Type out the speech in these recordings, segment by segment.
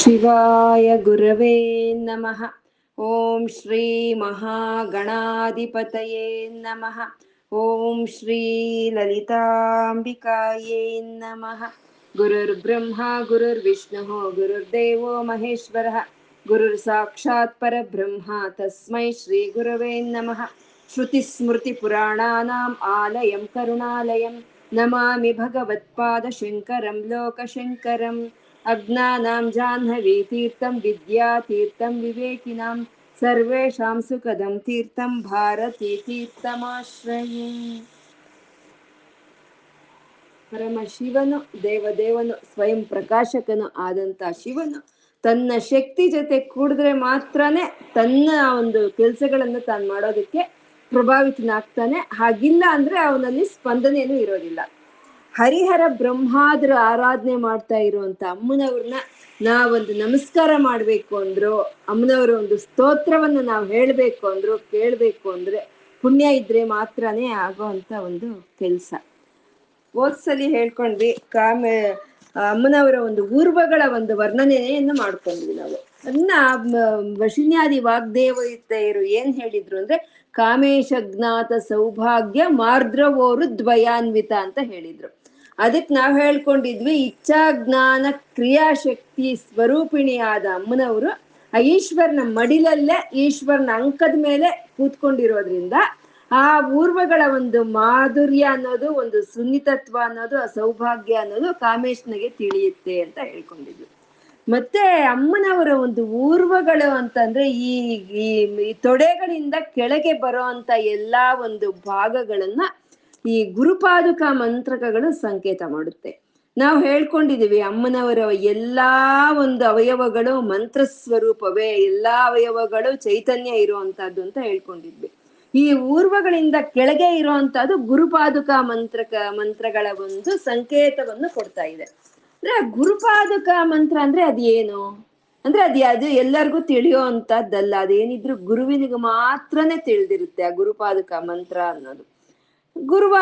शिवाय गुरवे नमः ॐ श्रीमहागणाधिपतये नमः ॐ श्रीललिताम्बिकायै नमः गुरुर्ब्रह्मा गुरुर्विष्णुः गुरुर्देवो महेश्वरः गुरुर्साक्षात् परब्रह्मा तस्मै श्रीगुरवे नमः श्रुतिस्मृतिपुराणानाम् आलयं करुणालयं नमामि भगवत्पादशङ्करं लोकशङ्करम् अज्ञानां जाह्नवीतीर्थं विद्यातीर्थं विवेकिनां सर्वेषां सुखदं तीर्थं ಭಾರತೀತೀರ್ಥಮಾಶ್ರಯೇ ಪರಮ ಶಿವನು ದೇವದೇವನು ಸ್ವಯಂ ಪ್ರಕಾಶಕನು ಆದಂತ ಶಿವನು ತನ್ನ ಶಕ್ತಿ ಜೊತೆ ಕೂಡಿದ್ರೆ ಮಾತ್ರನೇ ತನ್ನ ಒಂದು ಕೆಲಸಗಳನ್ನು ತಾನು ಮಾಡೋದಕ್ಕೆ ಪ್ರಭಾವಿತನಾಗ್ತಾನೆ ಹಾಗಿಲ್ಲ ಅಂದ್ರೆ ಅವನಲ್ಲಿ ಸ್ಪಂದನೆಯೂ ಇರೋದಿಲ್ಲ ಹರಿಹರ ಬ್ರಹ್ಮಾದ್ರ ಆರಾಧನೆ ಮಾಡ್ತಾ ಇರುವಂತ ಅಮ್ಮನವ್ರನ್ನ ನಾವೊಂದು ನಮಸ್ಕಾರ ಮಾಡ್ಬೇಕು ಅಂದ್ರು, ಅಮ್ಮನವರ ಒಂದು ಸ್ತೋತ್ರವನ್ನು ನಾವು ಹೇಳ್ಬೇಕು ಅಂದ್ರು, ಕೇಳ್ಬೇಕು ಅಂದ್ರೆ ಪುಣ್ಯ ಇದ್ರೆ ಮಾತ್ರನೇ ಆಗೋಂತ ಒಂದು ಕೆಲ್ಸ. ಓದ್ಸಲಿ ಹೇಳ್ಕೊಂಡ್ವಿ, ಕಾಮೆ ಅಮ್ಮನವರ ಒಂದು ಊರ್ವಗಳ ಒಂದು ವರ್ಣನೆಯನ್ನು ಮಾಡ್ಕೊಂಡ್ವಿ ನಾವು. ಅದನ್ನ ವಶಿನ್ಯಾದಿ ವಾಗ್ದೇವತೆಯರು ಏನ್ ಹೇಳಿದ್ರು ಅಂದ್ರೆ, ಕಾಮೇಶ ಜ್ಞಾತ ಸೌಭಾಗ್ಯ ಮಾರ್ದ್ರವೋರು ದ್ವಯಾನ್ವಿತ ಅಂತ ಹೇಳಿದ್ರು. ಅದಕ್ಕೆ ನಾವ್ ಹೇಳ್ಕೊಂಡಿದ್ವಿ ಇಚ್ಛಾ ಜ್ಞಾನ ಕ್ರಿಯಾಶಕ್ತಿ ಸ್ವರೂಪಿಣಿಯಾದ ಅಮ್ಮನವರು, ಆ ಈಶ್ವರನ ಮಡಿಲಲ್ಲೇ ಈಶ್ವರನ ಅಂಕದ ಮೇಲೆ ಕೂತ್ಕೊಂಡಿರೋದ್ರಿಂದ ಆ ಊರ್ವಗಳ ಒಂದು ಮಾಧುರ್ಯ ಅನ್ನೋದು, ಒಂದು ಸುನ್ನಿತತ್ವ ಅನ್ನೋದು, ಆ ಸೌಭಾಗ್ಯ ಅನ್ನೋದು ಕಾಮೇಶ್ನಿಗೆ ತಿಳಿಯುತ್ತೆ ಅಂತ ಹೇಳ್ಕೊಂಡಿದ್ವಿ. ಮತ್ತೆ ಅಮ್ಮನವರ ಒಂದು ಊರ್ವಗಳು ಅಂತಂದ್ರೆ ಈ ಈ ತೊಡೆಗಳಿಂದ ಕೆಳಗೆ ಬರೋ ಅಂತ ಎಲ್ಲಾ ಒಂದು ಭಾಗಗಳನ್ನ ಈ ಗುರುಪಾದುಕ ಮಂತ್ರಕಗಳು ಸಂಕೇತ ಮಾಡುತ್ತೆ. ನಾವು ಹೇಳ್ಕೊಂಡಿದೀವಿ ಅಮ್ಮನವರ ಎಲ್ಲಾ ಒಂದು ಅವಯವಗಳು ಮಂತ್ರ ಸ್ವರೂಪವೇ, ಎಲ್ಲಾ ಅವಯವಗಳು ಚೈತನ್ಯ ಇರುವಂತಹದ್ದು ಅಂತ ಹೇಳ್ಕೊಂಡಿದ್ವಿ. ಈ ಊರ್ವಗಳಿಂದ ಕೆಳಗೆ ಇರುವಂತಹದ್ದು ಗುರುಪಾದುಕ ಮಂತ್ರಕ, ಮಂತ್ರಗಳ ಒಂದು ಸಂಕೇತವನ್ನು ಕೊಡ್ತಾ ಇದೆ. ಅಂದ್ರೆ ಗುರುಪಾದುಕ ಮಂತ್ರ ಅಂದ್ರೆ ಅದೇನು? ಅಂದ್ರೆ ಅದ್, ಅದು ಎಲ್ಲರಿಗೂ ತಿಳಿಯೋ ಅಂತದ್ದಲ್ಲ ಅದೇನಿದ್ರು ಗುರುವಿನಿಗೆ ಮಾತ್ರನೇ ತಿಳಿದಿರುತ್ತೆ ಆ ಗುರುಪಾದುಕ ಮಂತ್ರ ಅನ್ನೋದು. ಗುರುವ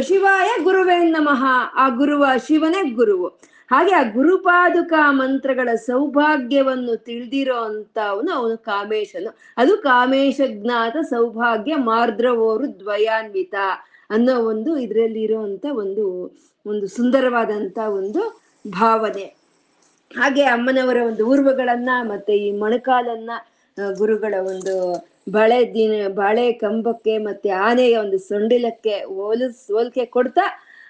ಶಿವಾಯ ಗುರುವೇ ನಮಃ. ಆ ಗುರುವ ಶಿವನೇ ಗುರುವು. ಹಾಗೆ ಆ ಗುರುಪಾದುಕ ಮಂತ್ರಗಳ ಸೌಭಾಗ್ಯವನ್ನು ತಿಳಿದಿರೋ ಅಂತವನು ಅವನು ಕಾಮೇಶನು. ಅದು ಕಾಮೇಶ ಜ್ಞಾತ ಸೌಭಾಗ್ಯ ಮಾರ್ದ್ರವೋರು ದ್ವಯಾನ್ವಿತ ಅನ್ನೋ ಒಂದು ಇದರಲ್ಲಿ ಇರುವಂತ ಒಂದು ಒಂದು ಸುಂದರವಾದಂತ ಒಂದು ಭಾವನೆ. ಹಾಗೆ ಅಮ್ಮನವರ ಒಂದು ಊರ್ವಗಳನ್ನ ಮತ್ತೆ ಈ ಮೊಣಕಾಲನ್ನ ಗುರುಗಳ ಒಂದು ಬಳೆ ದಿನ, ಬಾಳೆ ಕಂಬಕ್ಕೆ ಮತ್ತೆ ಆನೆಯ ಒಂದು ಸೊಂಡಿಲಕ್ಕೆ ಹೋಲಿಸ್, ಹೋಲಿಕೆ ಕೊಡ್ತಾ,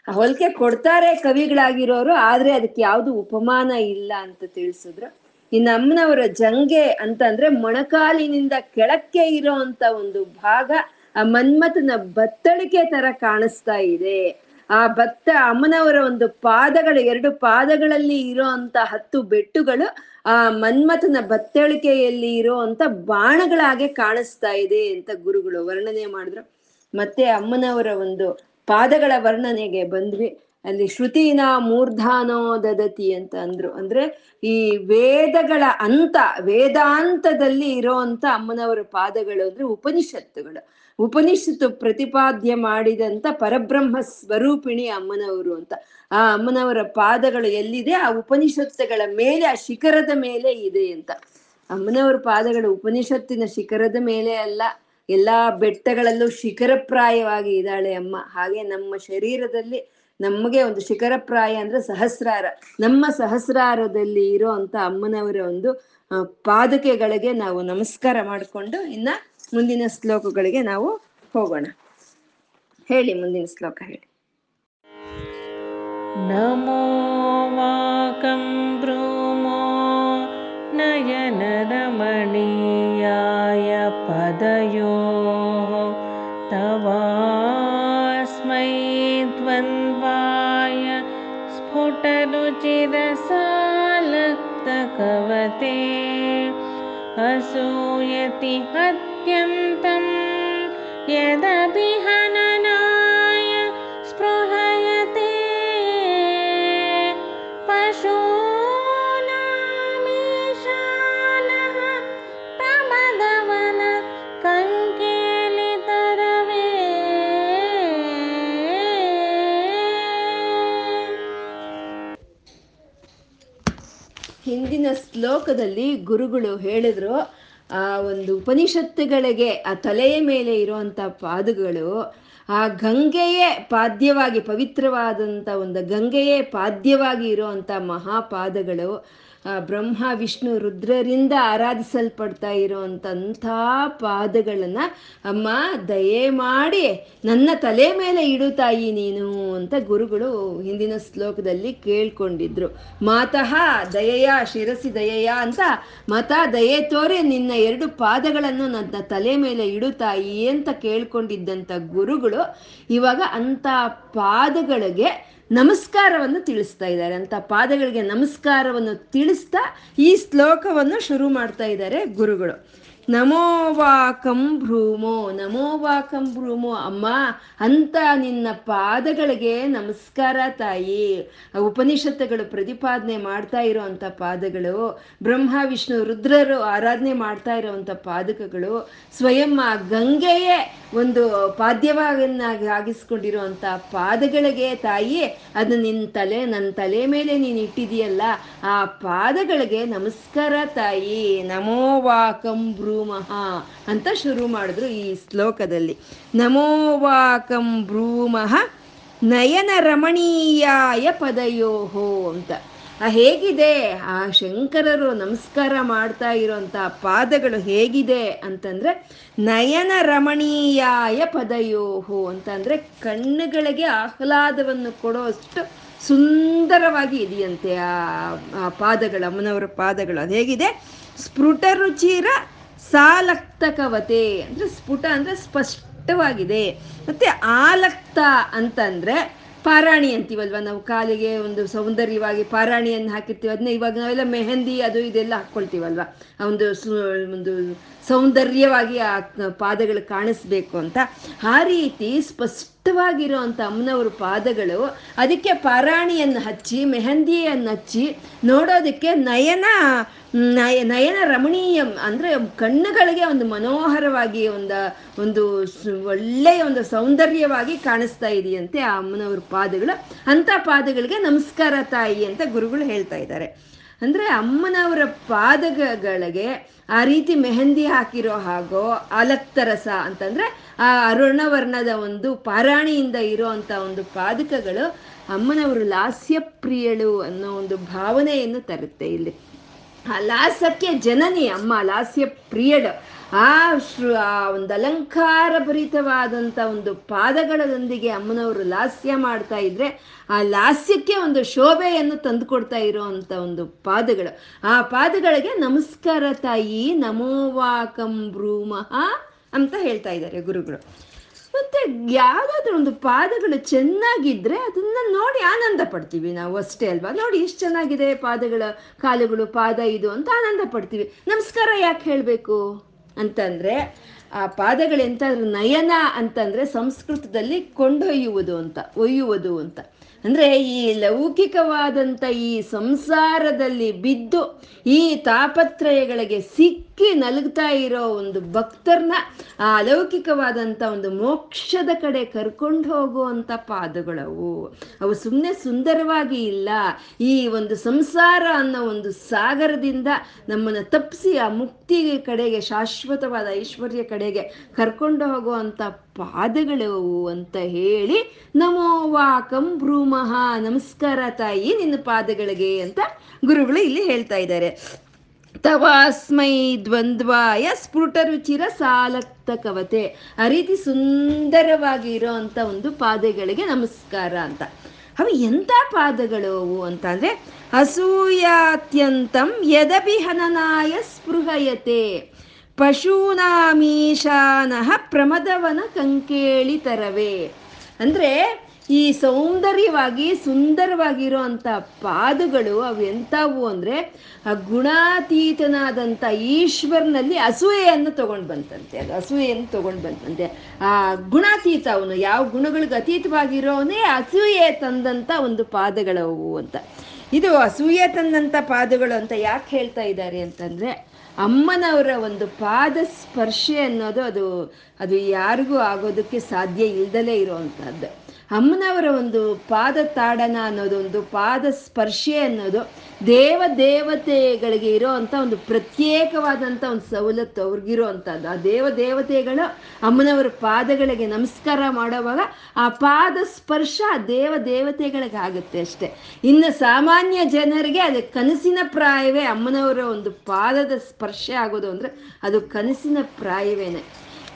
ಹೋಲಿಕೆ ಕೊಡ್ತಾರೆ ಕವಿಗಳಾಗಿರೋರು, ಆದ್ರೆ ಅದಕ್ಕೆ ಯಾವ್ದು ಉಪಮಾನ ಇಲ್ಲ ಅಂತ ತಿಳಿಸಿದ್ರು. ಇನ್ನು ಅಮ್ಮನವರ ಜಂಗೆ ಅಂತಂದ್ರೆ ಮೊಣಕಾಲಿನಿಂದ ಕೆಳಕ್ಕೆ ಇರೋ ಅಂತ ಒಂದು ಭಾಗ ಆ ಮನ್ಮಥನ ಬತ್ತಳಿಕೆ ತರ ಕಾಣಿಸ್ತಾ ಇದೆ. ಆ ಭಕ್ತ ಅಮ್ಮನವರ ಒಂದು ಪಾದಗಳು, ಎರಡು ಪಾದಗಳಲ್ಲಿ ಇರೋ ಅಂತ ಹತ್ತು ಬೆಟ್ಟುಗಳು ಆ ಮನ್ಮಥನ ಬತ್ತಳಿಕೆಯಲ್ಲಿ ಇರೋ ಅಂತ ಬಾಣಗಳಾಗೆ ಕಾಣಿಸ್ತಾ ಇದೆ ಅಂತ ಗುರುಗಳು ವರ್ಣನೆ ಮಾಡಿದ್ರು. ಮತ್ತೆ ಅಮ್ಮನವರ ಒಂದು ಪಾದಗಳ ವರ್ಣನೆಗೆ ಬಂದ್ವಿ. ಅಲ್ಲಿ ಶ್ರುತಿನ ಮೂರ್ಧಾನೋ ದದತಿ ಅಂತ ಅಂದ್ರು. ಅಂದ್ರೆ ಈ ವೇದಗಳ ಅಂತ, ವೇದಾಂತದಲ್ಲಿ ಇರೋ ಅಂತ ಅಮ್ಮನವರ ಪಾದಗಳು ಅಂದ್ರೆ ಉಪನಿಷತ್ತುಗಳು. ಉಪನಿಷತ್ತು ಪ್ರತಿಪಾದ್ಯ ಮಾಡಿದಂತ ಪರಬ್ರಹ್ಮ ಸ್ವರೂಪಿಣಿ ಅಮ್ಮನವರು ಅಂತ. ಆ ಅಮ್ಮನವರ ಪಾದಗಳು ಎಲ್ಲಿದೆ? ಆ ಉಪನಿಷತ್ತುಗಳ ಮೇಲೆ, ಆ ಶಿಖರದ ಮೇಲೆ ಇದೆ ಅಂತ. ಅಮ್ಮನವರ ಪಾದಗಳು ಉಪನಿಷತ್ತಿನ ಶಿಖರದ ಮೇಲೆ ಅಲ್ಲ, ಎಲ್ಲಾ ಬೆಟ್ಟಗಳಲ್ಲೂ ಶಿಖರಪ್ರಾಯವಾಗಿ ಇದ್ದಾಳೆ ಅಮ್ಮ. ಹಾಗೆ ನಮ್ಮ ಶರೀರದಲ್ಲಿ ನಮಗೆ ಒಂದು ಶಿಖರಪ್ರಾಯ ಅಂದ್ರೆ ಸಹಸ್ರಾರ. ನಮ್ಮ ಸಹಸ್ರಾರದಲ್ಲಿ ಇರೋ ಅಂತ ಅಮ್ಮನವರ ಒಂದು ಪಾದಕೆಗಳಿಗೆ ನಾವು ನಮಸ್ಕಾರ ಮಾಡಿಕೊಂಡು ಇನ್ನ ಮುಂದಿನ ಶ್ಲೋಕಗಳಿಗೆ ನಾವು ಹೋಗೋಣ ಹೇಳಿ ಮುಂದಿನ ಶ್ಲೋಕ ಹೇಳಿ ನಮೋ ವಾಕಂ ಬ್ರೂಮೋ ನಯನರಮಣೀಯಾಯ ಪದಯೋ ತವಾಸ್ಮೈ ದ್ವಂದ್ವಾಯ स्फुटरुचिरसालक्तकवते असूयति अत्यन्तं यदभिहननाय स्पृहयते पशूनामीशानः प्रमदवन कङ्केलितरवे ಹಿಂದಿನ ಶ್ಲೋಕದಲ್ಲಿ ಗುರುಗಳು ಹೇಳಿದ್ರು ಆ ಒಂದು ಉಪನಿಷತ್ತುಗಳಿಗೆ ಆ ತಲೆಯ ಮೇಲೆ ಇರುವಂಥ ಪಾದಗಳು ಆ ಗಂಗೆಯೇ ಪಾದ್ಯವಾಗಿ ಪವಿತ್ರವಾದಂಥ ಒಂದು ಗಂಗೆಯೇ ಪಾದ್ಯವಾಗಿ ಇರುವಂಥ ಮಹಾಪಾದಗಳು ಬ್ರಹ್ಮ, ವಿಷ್ಣು, ರುದ್ರರಿಂದ ಆರಾಧಿಸಲ್ಪಡ್ತಾ ಇರುವಂತಹ ಪಾದಗಳನ್ನು ಅಮ್ಮ ದಯೆ ಮಾಡಿ ನನ್ನ ತಲೆ ಮೇಲೆ ಇಡು ತಾಯಿ ನೀನು ಅಂತ ಗುರುಗಳು ಹಿಂದಿನ ಶ್ಲೋಕದಲ್ಲಿ ಕೇಳ್ಕೊಂಡಿದ್ರು. ಮಾತಃ ದಯೆಯ ಶಿರಸಿ ದಯೆಯ ಅಂತ ಮತ ದಯೆ ತೋರೆ ನಿನ್ನ ಎರಡು ಪಾದಗಳನ್ನು ನನ್ನ ತಲೆ ಮೇಲೆ ಇಡು ತಾಯಿ ಅಂತ ಕೇಳ್ಕೊಂಡಿದ್ದಂಥ ಗುರುಗಳು ಇವಾಗ ಅಂಥ ಪಾದಗಳಿಗೆ ನಮಸ್ಕಾರವನ್ನು ತಿಳಿಸ್ತಾ ಇದ್ದಾರೆ. ಅಂತ ಪಾದಗಳಿಗೆ ನಮಸ್ಕಾರವನ್ನು ತಿಳಿಸ್ತಾ ಈ ಶ್ಲೋಕವನ್ನು ಶುರು ಮಾಡ್ತಾ ಇದ್ದಾರೆ ಗುರುಗಳು. ನಮೋ ವಾಕಂ ಭ್ರೂಮೋ, ನಮೋ ವಾಕಂ ಭ್ರೂಮೋ, ಅಮ್ಮ, ಅಂತ ನಿನ್ನ ಪಾದಗಳಿಗೆ ನಮಸ್ಕಾರ ತಾಯಿ. ಉಪನಿಷತ್ತುಗಳು ಪ್ರತಿಪಾದನೆ ಮಾಡ್ತಾ ಇರೋವಂಥ ಪಾದಗಳು, ಬ್ರಹ್ಮ, ವಿಷ್ಣು, ರುದ್ರರು ಆರಾಧನೆ ಮಾಡ್ತಾ ಇರೋವಂಥ ಪಾದಕಗಳು, ಸ್ವಯಂ ಆ ಗಂಗೆಯೇ ಒಂದು ಪಾದ್ಯವಾಗನ್ನಾಗಿ ಆಗಿಸ್ಕೊಂಡಿರುವಂಥ ಪಾದಗಳಿಗೆ ತಾಯಿ, ಅದು ನಿನ್ನ ತಲೆ, ನನ್ನ ತಲೆ ಮೇಲೆ ನೀನು ಇಟ್ಟಿದೆಯಲ್ಲ ಆ ಪಾದಗಳಿಗೆ ನಮಸ್ಕಾರ ತಾಯಿ. ನಮೋ ವಾಕಂ ಭ್ರೂಮಃ ಅಂತ ಶುರು ಮಾಡಿದ್ರು ಈ ಶ್ಲೋಕದಲ್ಲಿ. ನಮೋವಾಕಂ ಭ್ರೂಮಃ ನಯನ ರಮಣೀಯಾಯ ಪದಯೋಹೋ ಅಂತ. ಆ, ಹೇಗಿದೆ? ಆ ಶಂಕರರು ನಮಸ್ಕಾರ ಮಾಡ್ತಾ ಇರೋಂಥ ಪಾದಗಳು ಹೇಗಿದೆ ಅಂತಂದ್ರೆ ನಯನ ರಮಣೀಯಾಯ ಪದಯೋಹೋ ಅಂತಂದ್ರೆ ಕಣ್ಣುಗಳಿಗೆ ಆಹ್ಲಾದವನ್ನು ಕೊಡೋಷ್ಟು ಸುಂದರವಾಗಿ ಇದೆಯಂತೆ ಆ ಪಾದಗಳು, ಅಮ್ಮನವರ ಪಾದಗಳು. ಅದು ಹೇಗಿದೆ? ಸ್ಫುಟ ರುಚಿರ ಸಾಲಕ್ತಕವತೆ ಅಂದ್ರೆ ಸ್ಫುಟ ಅಂದ್ರೆ ಸ್ಪಷ್ಟವಾಗಿದೆ. ಮತ್ತೆ ಆಲಕ್ತ ಅಂತಂದ್ರೆ ಪಾರಾಣಿ ಅಂತೀವಲ್ವ? ನಾವು ಕಾಲಿಗೆ ಒಂದು ಸೌಂದರ್ಯವಾಗಿ ಪಾರಾಣಿಯನ್ನು ಹಾಕಿರ್ತೀವಿ. ಅದನ್ನ ಇವಾಗ ನಾವೆಲ್ಲ ಮೆಹಂದಿ ಅದು ಇದೆಲ್ಲ ಹಾಕ್ಕೊಳ್ತೀವಲ್ವ? ಆ ಒಂದು ಒಂದು ಸೌಂದರ್ಯವಾಗಿ ಆ ಪಾದಗಳು ಕಾಣಿಸ್ಬೇಕು ಅಂತ. ಆ ರೀತಿ ಸ್ಪಷ್ಟವಾಗಿರುವಂಥ ಅಮ್ಮನವ್ರ ಪಾದಗಳು, ಅದಕ್ಕೆ ಪಾರಾಣಿಯನ್ನು ಹಚ್ಚಿ, ಮೆಹಂದಿಯನ್ನು ಹಚ್ಚಿ, ನೋಡೋದಕ್ಕೆ ನಯನ, ನಯ, ನಯನ ರಮಣೀಯ ಅಂದರೆ ಕಣ್ಣುಗಳಿಗೆ ಒಂದು ಮನೋಹರವಾಗಿ ಒಂದು ಒಂದು ಒಳ್ಳೆಯ ಒಂದು ಸೌಂದರ್ಯವಾಗಿ ಕಾಣಿಸ್ತಾ ಇದೆಯಂತೆ ಆ ಅಮ್ಮನವ್ರ ಪಾದಗಳು. ಅಂಥ ಪಾದಗಳಿಗೆ ನಮಸ್ಕಾರ ತಾಯಿ ಅಂತ ಗುರುಗಳು ಹೇಳ್ತಾ ಇದ್ದಾರೆ. ಅಂದರೆ ಅಮ್ಮನವರ ಪಾದಗಳಿಗೆ ಆ ರೀತಿ ಮೆಹಂದಿ ಹಾಕಿರೋ ಹಾಗೋ ಅಲಕ್ತರಸ ಅಂತಂದರೆ ಆ ಅರುಣವರ್ಣದ ಒಂದು ಪಾರಾಣಿಯಿಂದ ಇರೋ ಅಂಥ ಒಂದು ಪಾದಕಗಳು ಅಮ್ಮನವರು ಲಾಸ್ಯಪ್ರಿಯಳು ಅನ್ನೋ ಒಂದು ಭಾವನೆಯನ್ನು ತರುತ್ತೆ ಇಲ್ಲಿ. ಲಾಸ್ಯಕ್ಕೆ ಜನನಿ, ಅಮ್ಮ, ಲಾಸ್ಯ ಪ್ರಿಯಡ್. ಆ ಶ್ರು, ಆ ಒಂದು ಅಲಂಕಾರ ಭರಿತವಾದಂಥ ಒಂದು ಪಾದಗಳೊಂದಿಗೆ ಅಮ್ಮನವರು ಲಾಸ್ಯ ಮಾಡ್ತಾ ಇದ್ರೆ, ಆ ಲಾಸ್ಯಕ್ಕೆ ಒಂದು ಶೋಭೆಯನ್ನು ತಂದುಕೊಡ್ತಾ ಇರೋವಂಥ ಒಂದು ಪಾದಗಳು. ಆ ಪಾದಗಳಿಗೆ, ನಮಸ್ಕಾರ ತಾಯಿ ನಮೋವಾಕಂ ಭ್ರೂಮಃ ಅಂತ ಹೇಳ್ತಾ ಇದ್ದಾರೆ ಗುರುಗಳು. ಮತ್ತೆ ಯಾವುದಾದ್ರೂ ಒಂದು ಪಾದಗಳು ಚೆನ್ನಾಗಿದ್ರೆ ಅದನ್ನ ನೋಡಿ ಆನಂದ ಪಡ್ತೀವಿ ನಾವು ಅಷ್ಟೇ ಅಲ್ವಾ? ನೋಡಿ ಎಷ್ಟು ಚೆನ್ನಾಗಿದೆ ಪಾದಗಳ, ಕಾಲುಗಳು, ಪಾದ ಇದು ಅಂತ ಆನಂದ ಪಡ್ತೀವಿ. ನಮಸ್ಕಾರ ಯಾಕೆ ಹೇಳಬೇಕು? ಅಂತಂದ್ರೆ, ಆ ಪಾದಗಳು ಎಂತಾದ್ರೂ ನಯನ ಅಂತಂದ್ರೆ ಸಂಸ್ಕೃತದಲ್ಲಿ ಕೊಂಡೊಯ್ಯುವುದು ಅಂತ, ಒಯ್ಯುವುದು ಅಂತ. ಅಂದ್ರೆ ಈ ಲೌಕಿಕವಾದಂಥ ಈ ಸಂಸಾರದಲ್ಲಿ ಬಿದ್ದು ಈ ತಾಪತ್ರಯಗಳಿಗೆ ಸಿಕ್ಕಿ ನಲುಗ್ತಾ ಇರೋ ಒಂದು ಭಕ್ತರನ್ನ ಆ ಅಲೌಕಿಕವಾದಂಥ ಒಂದು ಮೋಕ್ಷದ ಕಡೆ ಕರ್ಕೊಂಡು ಹೋಗುವಂಥ ಪಾದಗಳವು. ಅವು ಸುಮ್ಮನೆ ಸುಂದರವಾಗಿ ಇಲ್ಲ. ಈ ಒಂದು ಸಂಸಾರ ಅನ್ನೋ ಒಂದು ಸಾಗರದಿಂದ ನಮ್ಮನ್ನು ತಪ್ಪಿಸಿ ಆ ಮುಕ್ತಿ ಕಡೆಗೆ, ಶಾಶ್ವತವಾದ ಐಶ್ವರ್ಯ ಕಡೆಗೆ ಕರ್ಕೊಂಡು ಹೋಗುವಂಥ ಪಾದಗಳು ಅಂತ ಹೇಳಿ, ನಮೋ ವಾಕಂ ಭ್ರೂಮಃ ನಮಸ್ಕಾರ ತಾಯಿ, ನಿನ್ನ ಪಾದಗಳಿಗೆ ಅಂತ ಗುರುಗಳು ಇಲ್ಲಿ ಹೇಳ್ತಾ ಇದ್ದಾರೆ. ತವಾಸ್ಮೈ ದ್ವಂದ್ವಾಯ ಸ್ಫುಟ ರುಚಿರ ಸಾಲಕ್ತ ಕವತೆ. ಆ ರೀತಿ ಸುಂದರವಾಗಿ ಒಂದು ಪಾದಗಳಿಗೆ ನಮಸ್ಕಾರ ಅಂತ. ಅವು ಎಂಥ ಪಾದಗಳು ಅವು ಅಂತ ಅಂದರೆ, ಅಸೂಯಾತ್ಯಂತಂ ಯದಭಿಹನನಾಯ ಸ್ಪೃಹಯತೆ. ಪಶೂನಾಮೀಶಾನಃ ಪ್ರಮದವನ ಕಂಕೇಳಿ ತರವೇ. ಅಂದರೆ ಈ ಸೌಂದರ್ಯವಾಗಿ ಸುಂದರವಾಗಿರೋ ಅಂಥ ಪಾದಗಳು ಅವು ಎಂಥವು ಅಂದರೆ ಆ ಗುಣಾತೀತನಾದಂಥ ಈಶ್ವರನಲ್ಲಿ ಅಸೂಯೆಯನ್ನು ತಗೊಂಡು ಬಂತಂತೆ, ಅದು ಅಸೂಯೆಯನ್ನು ತಗೊಂಡು ಬಂತಂತೆ. ಆ ಗುಣಾತೀತ ಅವನು, ಯಾವ ಗುಣಗಳಿಗೆ ಅತೀತವಾಗಿರೋನೇ ಅಸೂಯೆ ತಂದಂಥ ಒಂದು ಪಾದಗಳವು ಅಂತ. ಇದು ಅಸೂಯೆ ತಂದಂಥ ಪಾದಗಳು ಅಂತ ಯಾಕೆ ಹೇಳ್ತಾ ಇದ್ದಾರೆ ಅಂತಂದರೆ, ಅಮ್ಮನವರ ಒಂದು ಪಾದ ಸ್ಪರ್ಶೆ ಅನ್ನೋದು ಅದು ಅದು ಯಾರಿಗೂ ಆಗೋದಕ್ಕೆ ಸಾಧ್ಯ ಇಲ್ದಲೇ ಇರೋವಂಥದ್ದು ಅಮ್ಮನವರ ಒಂದು ಪಾದ ತಾಡನ ಅನ್ನೋದು, ಒಂದು ಪಾದ ಸ್ಪರ್ಶೆ ಅನ್ನೋದು ದೇವ ದೇವತೆಗಳಿಗೆ ಇರೋ ಅಂಥ ಒಂದು ಪ್ರತ್ಯೇಕವಾದಂಥ ಒಂದು ಸವಲತ್ತು ಅವ್ರಿಗಿರೋ ಅಂಥದ್ದು ಆ ದೇವ ದೇವತೆಗಳು ಅಮ್ಮನವರ ಪಾದಗಳಿಗೆ ನಮಸ್ಕಾರ ಮಾಡೋವಾಗ ಆ ಪಾದ ಸ್ಪರ್ಶ ಆ ದೇವ ದೇವತೆಗಳಿಗೆ ಆಗುತ್ತೆ ಅಷ್ಟೆ. ಇನ್ನು ಸಾಮಾನ್ಯ ಜನರಿಗೆ ಅದು ಕನಸಿನ ಪ್ರಾಯವೇ ಅಮ್ಮನವರ ಒಂದು ಪಾದದ ಸ್ಪರ್ಶ ಆಗೋದು ಅಂದರೆ ಅದು ಕನಸಿನ ಪ್ರಾಯವೇನೆ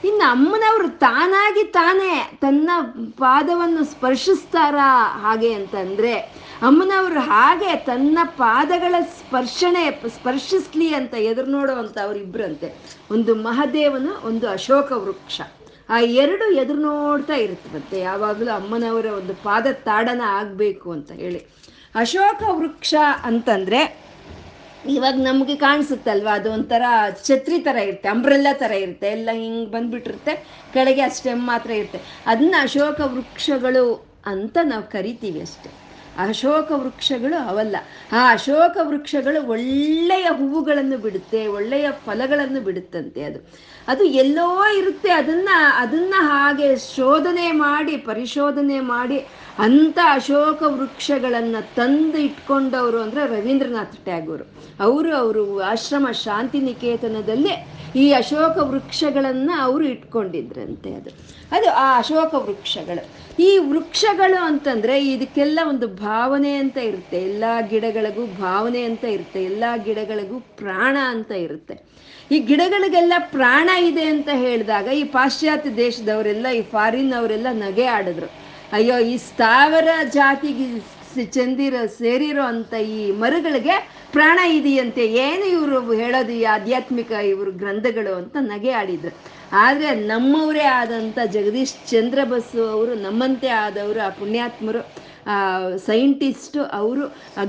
ಇನ್ನು ಅಮ್ಮನವರು ತಾನಾಗಿ ತಾನೇ ತನ್ನ ಪಾದವನ್ನು ಸ್ಪರ್ಶಿಸ್ತಾರ ಹಾಗೆ ಅಂತಂದ್ರೆ ಅಮ್ಮನವರು ಹಾಗೆ ತನ್ನ ಪಾದಗಳ ಸ್ಪರ್ಶನೆ ಸ್ಪರ್ಶಿಸ್ಲಿ ಅಂತ ಎದುರು ನೋಡುವಂತ ಅವರಿಬ್ಬರಂತೆ ಒಂದು ಮಹಾದೇವನು ಒಂದು ಅಶೋಕ ವೃಕ್ಷ. ಆ ಎರಡು ಎದುರು ನೋಡ್ತಾ ಇರ್ತದಂತೆ ಯಾವಾಗಲೂ ಅಮ್ಮನವರ ಒಂದು ಪಾದ ತಾಡನ ಆಗಬೇಕು ಅಂತ ಹೇಳಿ. ಅಶೋಕ ವೃಕ್ಷ ಅಂತಂದ್ರೆ ಇವಾಗ ನಮಗೆ ಕಾಣಿಸುತ್ತಲ್ವ? ಅದು ಒಂಥರ ಛತ್ರಿ ಥರ ಇರುತ್ತೆ ಅಂಬ್ರೆಲ್ಲ ಥರ ಇರುತ್ತೆ, ಎಲ್ಲ ಹಿಂಗೆ ಬಂದ್ಬಿಟ್ಟಿರುತ್ತೆ, ಕೆಳಗೆ ಆ ಸ್ಟೆಮ್ ಮಾತ್ರ ಇರುತ್ತೆ. ಅದನ್ನ ಅಶೋಕ ವೃಕ್ಷಗಳು ಅಂತ ನಾವು ಕರಿತೀವಿ ಅಷ್ಟೆ. ಅಶೋಕ ವೃಕ್ಷಗಳು ಅವಲ್ಲ. ಆ ಅಶೋಕ ವೃಕ್ಷಗಳು ಒಳ್ಳೆಯ ಹೂವುಗಳನ್ನು ಬಿಡುತ್ತೆ, ಒಳ್ಳೆಯ ಫಲಗಳನ್ನು ಬಿಡುತ್ತಂತೆ ಅದು. ಅದು ಎಲ್ಲೋ ಇರುತ್ತೆ, ಅದನ್ನ ಅದನ್ನ ಹಾಗೆ ಶೋಧನೆ ಮಾಡಿ, ಪರಿಶೋಧನೆ ಮಾಡಿ ಅಂಥ ಅಶೋಕ ವೃಕ್ಷಗಳನ್ನು ತಂದು ಇಟ್ಕೊಂಡವರು ಅಂದರೆ ರವೀಂದ್ರನಾಥ್ ಟ್ಯಾಗೂರು. ಅವರು ಅವರು ಆಶ್ರಮ ಶಾಂತಿನಿಕೇತನದಲ್ಲಿ ಈ ಅಶೋಕ ವೃಕ್ಷಗಳನ್ನು ಅವರು ಇಟ್ಕೊಂಡಿದ್ರಂತೆ ಅದು. ಅದು ಆ ಅಶೋಕ ವೃಕ್ಷಗಳು. ಈ ವೃಕ್ಷಗಳು ಅಂತಂದರೆ ಇದಕ್ಕೆಲ್ಲ ಒಂದು ಭಾವನೆ ಅಂತ ಇರುತ್ತೆ. ಎಲ್ಲ ಗಿಡಗಳಿಗೂ ಭಾವನೆ ಅಂತ ಇರುತ್ತೆ. ಎಲ್ಲ ಗಿಡಗಳಿಗೂ ಪ್ರಾಣ ಅಂತ ಇರುತ್ತೆ. ಈ ಗಿಡಗಳಿಗೆಲ್ಲ ಪ್ರಾಣ ಇದೆ ಅಂತ ಹೇಳಿದಾಗ ಈ ಪಾಶ್ಚಾತ್ಯ ದೇಶದವರೆಲ್ಲ, ಈ ಫಾರಿನ್ ಅವರೆಲ್ಲ ನಗೆ ಆಡಿದ್ರು. ಅಯ್ಯೋ, ಈ ಸ್ಥಾವರ ಜಾತಿಗೆ ಚಂದಿರ, ಸೇರಿರೋ ಅಂತ ಈ ಮರಗಳಿಗೆ ಪ್ರಾಣ ಇದೆಯಂತೆ ಏನು ಇವರು ಹೇಳೋದು, ಈ ಆಧ್ಯಾತ್ಮಿಕ ಇವರು ಗ್ರಂಥಗಳು ಅಂತ ನಗೆ ಆಡಿದ್ರು. ಆದರೆ ನಮ್ಮವರೇ ಆದಂಥ ಜಗದೀಶ್ ಚಂದ್ರ ಬಸ್ಸು ಅವರು, ನಮ್ಮಂತೆ ಆದವರು ಆ ಪುಣ್ಯಾತ್ಮರು ಸೈಂಟಿಸ್ಟು ಅವರು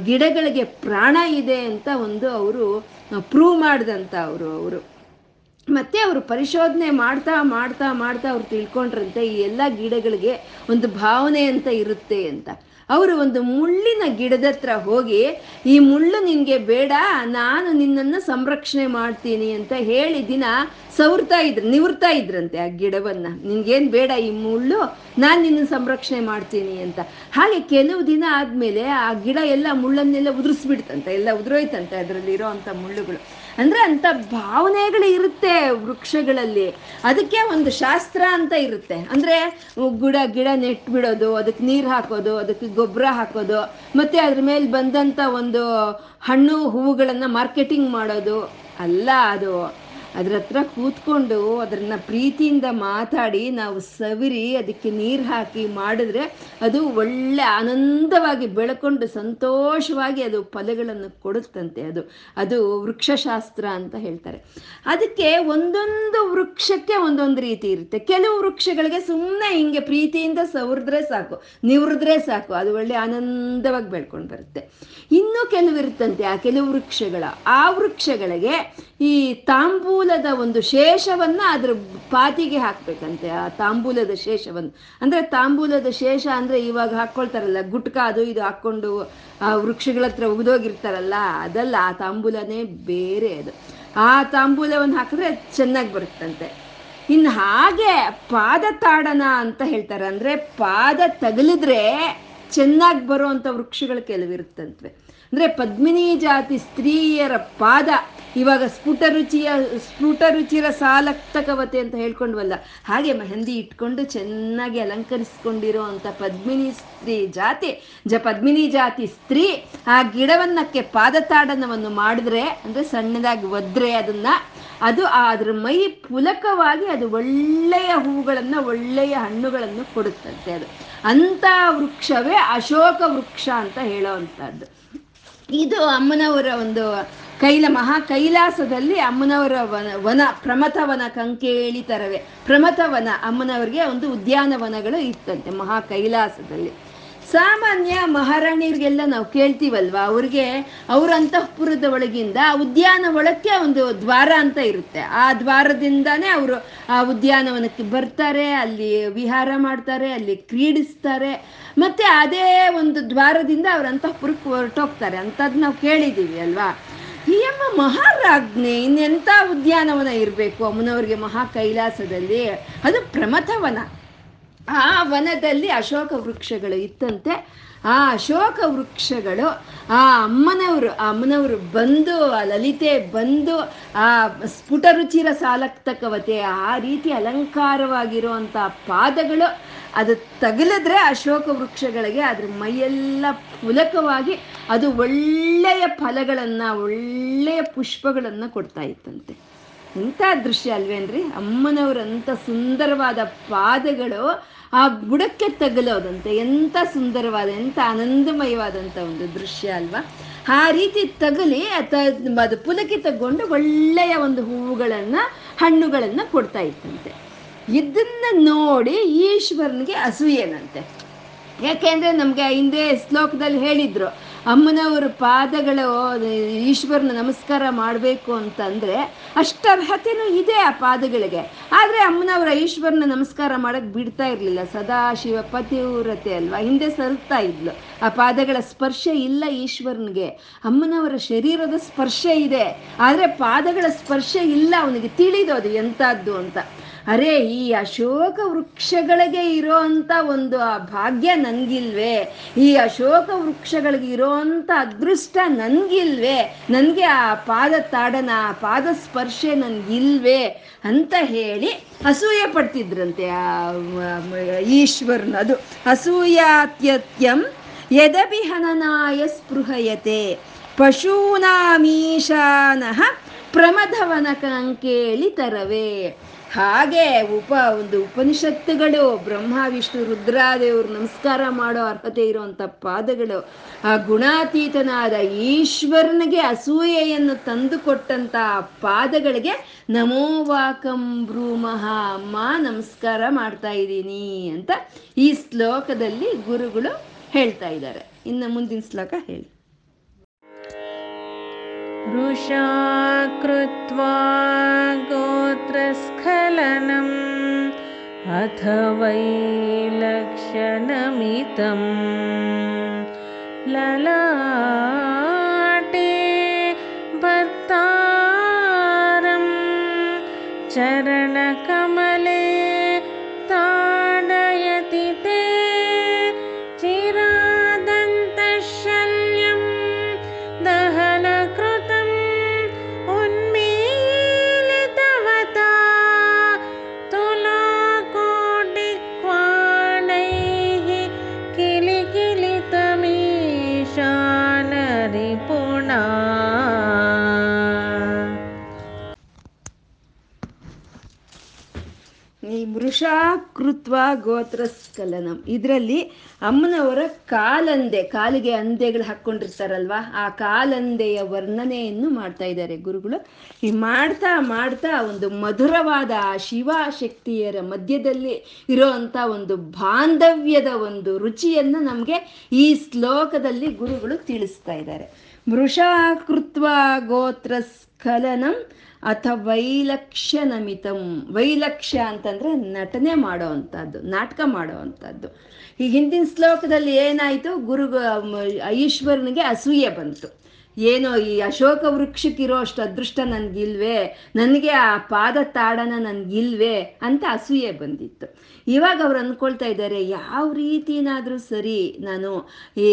ಗಿಡಗಳಿಗೆ ಪ್ರಾಣ ಇದೆ ಅಂತ ಒಂದು ಅವರು ಪ್ರೂವ್ ಮಾಡಿದಂಥ ಅವರು ಅವರು. ಮತ್ತೆ ಅವರು ಪರಿಶೋಧನೆ ಮಾಡ್ತಾ ಮಾಡ್ತಾ ಮಾಡ್ತಾ ಅವ್ರು ತಿಳ್ಕೊಂಡ್ರಂತೆ ಈ ಎಲ್ಲ ಗಿಡಗಳಿಗೆ ಒಂದು ಭಾವನೆ ಅಂತ ಇರುತ್ತೆ ಅಂತ. ಅವರು ಒಂದು ಮುಳ್ಳಿನ ಗಿಡದ ಹತ್ರ ಹೋಗಿ, ಈ ಮುಳ್ಳು ನಿನಗೆ ಬೇಡ, ನಾನು ನಿನ್ನನ್ನು ಸಂರಕ್ಷಣೆ ಮಾಡ್ತೀನಿ ಅಂತ ಹೇಳಿ ದಿನ ಸವರ್ತಾ ಇದ್ರು ನಿವೃತ್ತಾ ಇದ್ರಂತೆ ಆ ಗಿಡವನ್ನ. ನಿನ್ಗೇನು ಬೇಡ ಈ ಮುಳ್ಳು, ನಾನು ನಿನ್ನ ಸಂರಕ್ಷಣೆ ಮಾಡ್ತೀನಿ ಅಂತ. ಹಾಗೆ ಕೆಲವು ದಿನ ಆದಮೇಲೆ ಆ ಗಿಡ ಎಲ್ಲ ಮುಳ್ಳನ್ನೆಲ್ಲ ಉದುರಿಸ್ಬಿಡ್ತಂತೆ, ಎಲ್ಲ ಉದುರೋಯ್ತಂತೆ ಅದರಲ್ಲಿರೋ ಅಂಥ ಮುಳ್ಳುಗಳು. ಅಂದ್ರೆ ಅಂತ ಭಾವನೆಗಳು ಇರುತ್ತೆ ವೃಕ್ಷಗಳಲ್ಲಿ. ಅದಕ್ಕೆ ಒಂದು ಶಾಸ್ತ್ರ ಅಂತ ಇರುತ್ತೆ. ಅಂದ್ರೆ ಗಿಡ ಗಿಡ ನೆಟ್ಬಿಡೋದು, ಅದಕ್ಕೆ ನೀರು ಹಾಕೋದು, ಅದಕ್ಕೆ ಗೊಬ್ಬರ ಹಾಕೋದು, ಮತ್ತೆ ಅದ್ರ ಮೇಲೆ ಬಂದಂಥ ಒಂದು ಹಣ್ಣು, ಹೂವುಗಳನ್ನು ಮಾರ್ಕೆಟಿಂಗ್ ಮಾಡೋದು, ಅಲ್ಲ ಅದು. ಅದ್ರ ಹತ್ರ ಕೂತ್ಕೊಂಡು ಅದನ್ನ ಪ್ರೀತಿಯಿಂದ ಮಾತಾಡಿ, ನಾವು ಸವಿರಿ, ಅದಕ್ಕೆ ನೀರು ಹಾಕಿ ಮಾಡಿದ್ರೆ ಅದು ಒಳ್ಳೆ ಆನಂದವಾಗಿ ಬೆಳ್ಕೊಂಡು ಸಂತೋಷವಾಗಿ ಅದು ಫಲಗಳನ್ನು ಕೊಡುತ್ತಂತೆ. ಅದು ಅದು ವೃಕ್ಷಶಾಸ್ತ್ರ ಅಂತ ಹೇಳ್ತಾರೆ. ಅದಕ್ಕೆ ಒಂದೊಂದು ವೃಕ್ಷಕ್ಕೆ ಒಂದೊಂದು ರೀತಿ ಇರುತ್ತೆ. ಕೆಲವು ವೃಕ್ಷಗಳಿಗೆ ಸುಮ್ಮನೆ ಹಿಂಗೆ ಪ್ರೀತಿಯಿಂದ ಸವರಿದ್ರೆ ಸಾಕು ನಿವೃದ್ರೆ ಸಾಕು, ಅದು ಒಳ್ಳೆ ಆನಂದವಾಗಿ ಬೆಳ್ಕೊಂಡು ಬರುತ್ತೆ. ಇನ್ನೂ ಕೆಲವು ಇರುತ್ತಂತೆ ಆ ಕೆಲವು ವೃಕ್ಷಗಳ. ಆ ವೃಕ್ಷಗಳಿಗೆ ಈ ತಾಂಬೂಲದ ಒಂದು ಶೇಷವನ್ನ ಅದ್ರ ಪಾತಿಗೆ ಹಾಕ್ಬೇಕಂತೆ, ಆ ತಾಂಬೂಲದ ಶೇಷವನ್ನು. ಅಂದ್ರೆ ತಾಂಬೂಲದ ಶೇಷ ಅಂದ್ರೆ ಇವಾಗ ಹಾಕೊಳ್ತಾರಲ್ಲ, ಗುಟ್ಕ ಅದು ಇದು ಹಾಕೊಂಡು ಆ ವೃಕ್ಷಗಳ ಹತ್ರ ಅದಲ್ಲ, ಆ ತಾಂಬೂಲನೇ ಬೇರೆ ಅದು. ಆ ತಾಂಬೂಲವನ್ನು ಹಾಕಿದ್ರೆ ಚೆನ್ನಾಗಿ ಬರುತ್ತಂತೆ. ಇನ್ನು ಹಾಗೆ ಪಾದ ತಾಡನ ಅಂತ ಹೇಳ್ತಾರೆ, ಅಂದ್ರೆ ಪಾದ ತಗಲಿದ್ರೆ ಚೆನ್ನಾಗಿ ಬರುವಂಥ ವೃಕ್ಷಗಳು ಕೆಲವಿರುತ್ತಂತೆ ಅಂದ್ರೆ ಪದ್ಮಿನಿ ಜಾತಿ ಸ್ತ್ರೀಯರ ಪಾದ ಇವಾಗ ಸ್ಫುಟ ರುಚಿಯ, ಸ್ಫುಟ ರುಚಿರ ಸಾಲಕ್ತಕವತೆ ಅಂತ ಹೇಳ್ಕೊಂಡ್ವಲ್ಲ. ಹಾಗೆ ಮೆಹಂದಿ ಇಟ್ಕೊಂಡು ಚೆನ್ನಾಗಿ ಅಲಂಕರಿಸ್ಕೊಂಡಿರೋ ಅಂತ ಪದ್ಮಿನಿ ಸ್ತ್ರೀ ಜಾತಿ, ಜ ಪದ್ಮಿನಿ ಜಾತಿ ಸ್ತ್ರೀ ಆ ಗಿಡವನ್ನಕ್ಕೆ ಪಾದತಾಡನವನ್ನು ಮಾಡಿದ್ರೆ, ಅಂದ್ರೆ ಸಣ್ಣದಾಗಿ ಒದ್ರೆ ಅದನ್ನ, ಅದು ಅದ್ರ ಮೈ ಪುಲಕವಾಗಿ ಅದು ಒಳ್ಳೆಯ ಹೂಗಳನ್ನು, ಒಳ್ಳೆಯ ಹಣ್ಣುಗಳನ್ನು ಕೊಡುತ್ತಂತೆ ಅದು. ಅಂಥ ವೃಕ್ಷವೇ ಅಶೋಕ ವೃಕ್ಷ ಅಂತ ಹೇಳೋವಂಥದ್ದು ಇದು ಅಮ್ಮನವರ ಒಂದು ಕೈಲ ಮಹಾ ಕೈಲಾಸದಲ್ಲಿ ಅಮ್ಮನವರ ವನ ವನ ಪ್ರಮಥವನ ಕಂಕೇಳಿ ತರವೆ. ಪ್ರಮಥವನ ಅಮ್ಮನವರಿಗೆ ಒಂದು ಉದ್ಯಾನವನಗಳು ಇತ್ತಂತೆ ಮಹಾ ಕೈಲಾಸದಲ್ಲಿ. ಸಾಮಾನ್ಯ ಮಹಾರಾಣಿಯರಿಗೆಲ್ಲ ನಾವು ಕೇಳ್ತೀವಲ್ವಾ? ಅವ್ರಿಗೆ ಅವ್ರ ಅಂತಃಪುರದ ಒಳಗಿಂದ ಉದ್ಯಾನ ಒಳಕ್ಕೆ ಒಂದು ದ್ವಾರ ಅಂತ ಇರುತ್ತೆ. ಆ ದ್ವಾರದಿಂದಾನೇ ಅವರು ಆ ಉದ್ಯಾನವನಕ್ಕೆ ಬರ್ತಾರೆ, ಅಲ್ಲಿ ವಿಹಾರ ಮಾಡ್ತಾರೆ, ಅಲ್ಲಿ ಕ್ರೀಡಿಸ್ತಾರೆ. ಮತ್ತೆ ಅದೇ ಒಂದು ದ್ವಾರದಿಂದ ಅವ್ರ ಅಂತಃಪುರಕ್ಕೆ ಹೊರಟೋಗ್ತಾರೆ. ಅಂಥದ್ದು ನಾವು ಕೇಳಿದ್ದೀವಿ ಅಲ್ವಾ? ಅಮ್ಮ ಮಹಾರಾಜ್ಞೆ, ಇನ್ನೆಂಥ ಉದ್ಯಾನವನ ಇರಬೇಕು? ಅಮ್ಮನವ್ರಿಗೆ ಮಹಾ ಕೈಲಾಸದಲ್ಲಿ ಅದು ಪ್ರಮಥವನ. ಆ ವನದಲ್ಲಿ ಅಶೋಕ ವೃಕ್ಷಗಳು ಇತ್ತಂತೆ. ಆ ಅಶೋಕ ವೃಕ್ಷಗಳು ಆ ಅಮ್ಮನವರು ಆ ಅಮ್ಮನವರು ಬಂದು, ಆ ಲಲಿತೆ ಬಂದು, ಆ ಸ್ಫುಟ ರುಚಿರ ಸಾಲಕ್ತಕವತೆ, ಆ ರೀತಿ ಅಲಂಕಾರವಾಗಿರುವಂಥ ಪಾದಗಳು ಅದು ತಗಲಿದ್ರೆ ಅಶೋಕ ವೃಕ್ಷಗಳಿಗೆ ಅದ್ರ ಮೈಯೆಲ್ಲ ಪುಲಕವಾಗಿ ಅದು ಒಳ್ಳೆಯ ಫಲಗಳನ್ನು, ಒಳ್ಳೆಯ ಪುಷ್ಪಗಳನ್ನು ಕೊಡ್ತಾ ಇತ್ತಂತೆ. ಇಂಥ ದೃಶ್ಯ ಅಲ್ವೇನ್ರಿ? ಅಮ್ಮನವರಂಥ ಸುಂದರವಾದ ಪಾದಗಳು ಆ ಬುಡಕ್ಕೆ ತಗಲೋದಂತೆ. ಎಂಥ ಸುಂದರವಾದ, ಎಂಥ ಆನಂದಮಯವಾದಂಥ ಒಂದು ದೃಶ್ಯ ಅಲ್ವಾ? ಆ ರೀತಿ ತಗಲಿ ಅದು ಪುಲಕಿ ತಗೊಂಡು ಒಳ್ಳೆಯ ಒಂದು ಹೂವುಗಳನ್ನು, ಹಣ್ಣುಗಳನ್ನು ಕೊಡ್ತಾ ಇತ್ತಂತೆ. ಇದನ್ನ ನೋಡಿ ಈಶ್ವರನಿಗೆ ಅಸೂಯೆನಂತೆ. ಯಾಕೆಂದ್ರೆ ನಮಗೆ ಹಿಂದೆ ಶ್ಲೋಕದಲ್ಲಿ ಹೇಳಿದ್ರು, ಅಮ್ಮನವರ ಪಾದಗಳು, ಈಶ್ವರನ ನಮಸ್ಕಾರ ಮಾಡಬೇಕು ಅಂತಂದ್ರೆ ಅಷ್ಟರ್ಹತೆನೂ ಇದೆ ಆ ಪಾದಗಳಿಗೆ. ಆದರೆ ಅಮ್ಮನವರ ಈಶ್ವರನ ನಮಸ್ಕಾರ ಮಾಡಕ್ ಬಿಡ್ತಾ ಇರಲಿಲ್ಲ. ಸದಾಶಿವ ಪತಿವ್ರತೆ ಅಲ್ವಾ? ಹಿಂದೆ ಸಲ್ತಾ ಇದ್ಲು. ಆ ಪಾದಗಳ ಸ್ಪರ್ಶ ಇಲ್ಲ ಈಶ್ವರನಿಗೆ. ಅಮ್ಮನವರ ಶರೀರದ ಸ್ಪರ್ಶ ಇದೆ. ಆದರೆ ಪಾದಗಳ ಸ್ಪರ್ಶ ಇಲ್ಲ ಅವನಿಗೆ. ತಿಳಿದೋದು ಎಂಥದ್ದು ಅಂತ. ಅರೆ, ಈ ಅಶೋಕ ವೃಕ್ಷಗಳಿಗೆ ಇರೋ ಒಂದು ಆ ಭಾಗ್ಯ ನನಗಿಲ್ವೇ. ಈ ಅಶೋಕ ವೃಕ್ಷಗಳಿಗೆ ಇರೋಂಥ ಅದೃಷ್ಟ ನನಗಿಲ್ವೇ. ನನಗೆ ಆ ಪಾದ ತಾಡನ ಆ ಪಾದ ಸ್ಪರ್ಶೆ ನನ್ಗಿಲ್ವೇ ಅಂತ ಹೇಳಿ ಅಸೂಯೆ ಪಡ್ತಿದ್ರಂತೆ ಆ ಈಶ್ವರನದು ಅಸೂಯಾತ್ಯತ್ಯಂ ಯದಭಿಹನನಾಯ ಸ್ಪೃಹಯತೆ. ಪಶೂನಾಮೀಶಾನಃ ಪ್ರಮದವನ ಕಂಕೇಳಿ ತರವೇ. ಹಾಗೆ ಉಪ ಒಂದು ಉಪನಿಷತ್ತುಗಳು, ಬ್ರಹ್ಮ, ವಿಷ್ಣು, ರುದ್ರಾದೇವ್ರು ನಮಸ್ಕಾರ ಮಾಡೋ ಅರ್ಹತೆ ಇರುವಂತ ಪಾದಗಳು, ಆ ಗುಣಾತೀತನಾದ ಈಶ್ವರನಿಗೆ ಅಸೂಯೆಯನ್ನು ತಂದುಕೊಟ್ಟಂಥ ಪಾದಗಳಿಗೆ ನಮೋವಾಕಂ ಬ್ರೂಮಃ ಅಮ್ಮ ನಮಸ್ಕಾರ ಮಾಡ್ತಾ ಇದ್ದೀನಿ ಅಂತ ಈ ಶ್ಲೋಕದಲ್ಲಿ ಗುರುಗಳು ಹೇಳ್ತಾ ಇದ್ದಾರೆ. ಇನ್ನು ಮುಂದಿನ ಶ್ಲೋಕ ಹೇಳಿ रुषा कृत्वा गोत्रस्खलनम् अथ वै लक्षणमितं लला ಈ ಮೃಷಾ ಕೃತ್ವ ಗೋತ್ರಸ್ಖಲನಂ ಇದರಲ್ಲಿ ಅಮ್ಮನವರ ಕಾಲಂದೆ, ಕಾಲಿಗೆ ಅಂದೆಗಳು ಹಾಕ್ಕೊಂಡಿರ್ತಾರಲ್ವಾ, ಆ ಕಾಲಂದೆಯ ವರ್ಣನೆಯನ್ನು ಮಾಡ್ತಾ ಇದ್ದಾರೆ ಗುರುಗಳು. ಈ ಮಾಡ್ತಾ ಮಾಡ್ತಾ ಒಂದು ಮಧುರವಾದ ಆ ಶಿವಶಕ್ತಿಯರ ಮಧ್ಯದಲ್ಲಿ ಇರೋವಂಥ ಒಂದು ಬಾಂಧವ್ಯದ ಒಂದು ರುಚಿಯನ್ನು ನಮಗೆ ಈ ಶ್ಲೋಕದಲ್ಲಿ ಗುರುಗಳು ತಿಳಿಸ್ತಾ ಇದ್ದಾರೆ. ಮೃಷಾ ಕೃತ್ವ ಗೋತ್ರಸ್ಖಲನಂ ಅಥ ವೈಲಕ್ಷ್ಯ ನಮಿತಂ ವೈಲಕ್ಷ್ಯ ಅಂತಂದ್ರೆ ನಟನೆ ಮಾಡೋ ಅಂಥದ್ದು, ನಾಟಕ ಮಾಡೋ ಅಂಥದ್ದು. ಈ ಹಿಂದಿನ ಶ್ಲೋಕದಲ್ಲಿ ಏನಾಯಿತು? ಗುರು ಈಶ್ವರನಿಗೆ ಅಸೂಯೆ ಬಂತು. ಏನೋ ಈ ಅಶೋಕ ವೃಕ್ಷಕ್ಕಿರೋ ಅಷ್ಟು ಅದೃಷ್ಟ ನನ್ಗಿಲ್ವೇ, ನನಗೆ ಆ ಪಾದ ತಾಡನ ನನ್ಗಿಲ್ವೇ ಅಂತ ಅಸೂಯೆ ಬಂದಿತ್ತು. ಇವಾಗ ಅವ್ರು ಅಂದ್ಕೊಳ್ತಾ ಇದ್ದಾರೆ, ಯಾವ ರೀತಿನಾದರೂ ಸರಿ ನಾನು ಈ